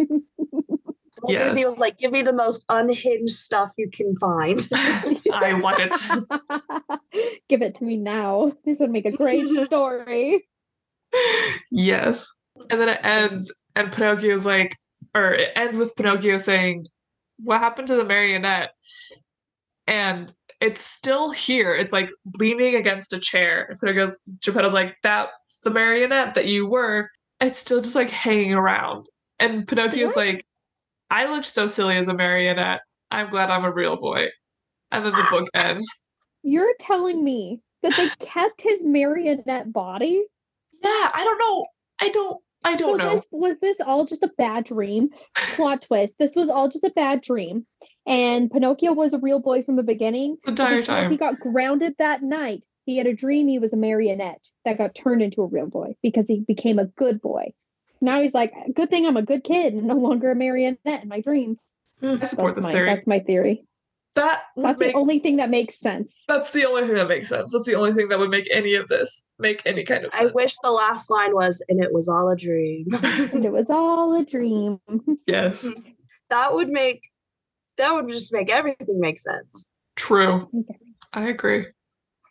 Walt Disney was like, give me the most unhinged stuff you can find. i want it Give it to me now. This would make a great story. yes and then it ends and pinocchio's like or it ends with pinocchio saying what happened to the marionette and it's still here it's like leaning against a chair and pinocchio's geppetto's like that's the marionette that you were it's still just like hanging around and pinocchio's What? like i looked so silly as a marionette i'm glad i'm a real boy and then the book ends You're telling me that they kept his marionette body? yeah i don't know i don't i don't so know this was this all just a bad dream? Plot twist. This was all just a bad dream. And Pinocchio was a real boy from the beginning. the but entire because time he got grounded that night, he had a dream he was a marionette that got turned into a real boy because he became a good boy. Now he's like, good thing I'm a good kid and no longer a marionette in my dreams. Hmm, i support That's this my, theory that's my theory. that would That's make the only thing that makes sense. That's the only thing that makes sense. That's the only thing that would make any of this make any kind of sense. I wish the last line was, and it was all a dream. And it was all a dream. Yes. that would make, that would just make everything make sense. True. Okay. I agree.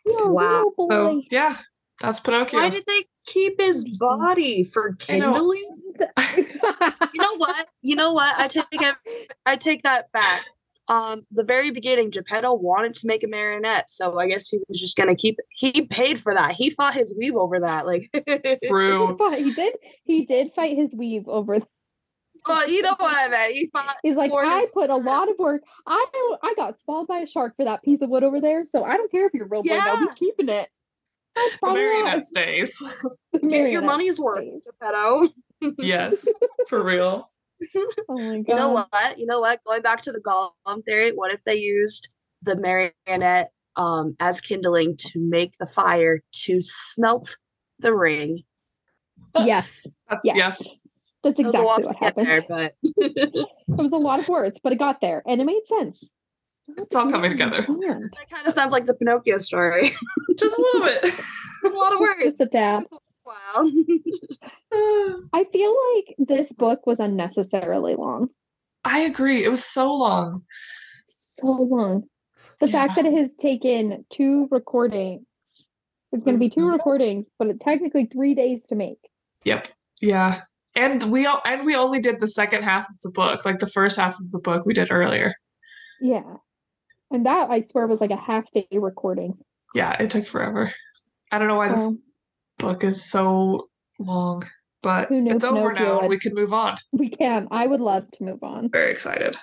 You're Wow. real. So yeah, that's Pinocchio. Why did they keep his body for kindling? You know what? You know what? I take it. I take that back. Um, the very beginning, Geppetto wanted to make a marionette, so I guess he was just gonna keep. He paid for that. He fought his weave over that. Like, True. But he did he did fight his weave over th- well, you know what I meant. He fought. he's like i put a lot of work i i got swallowed by a shark for that piece of wood over there so i don't care if you're a real boy no Yeah. he's keeping it That's The probably why. marionette stays. The Get your money's worth, stays. Geppetto. yes. For real. oh my god You know what? You know what? Going back to the Gollum theory, what if they used the marionette um, as kindling to make the fire to smelt the ring? yes That's yes, yes. That's It was a lot exactly to what happened there, but it was a lot of words but it got there and it made sense It's all coming together. And that kind of sounds like the Pinocchio story. Just a little bit. It's a lot of words. just a tad Wow. i feel like this book was unnecessarily long I agree. It was so long. so long. The fact that it has taken two recordings, it's going to be two Mhm. recordings, but it technically three days to make. Yep. Yeah. And we all and we only did the second half of the book. Like the first half of the book we did earlier. Yeah. And that, I swear, was like a half day recording. Yeah, it took forever. I don't know why this So book is so long, but Who knew it's over Pinocchio now and we can move on. we can. I would love to move on. Very excited.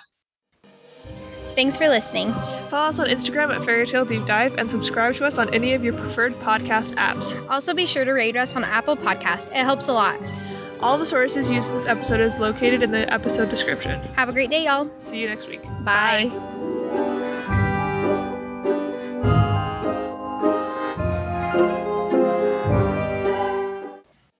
Thanks for listening. Follow us on Instagram at Fairytale Deep Dive and subscribe to us on any of your preferred podcast apps. Also, be sure to rate us on Apple Podcast. It helps a lot. All the sources used in this episode is located in the episode description. Have a great day, y'all. See you next week. Bye.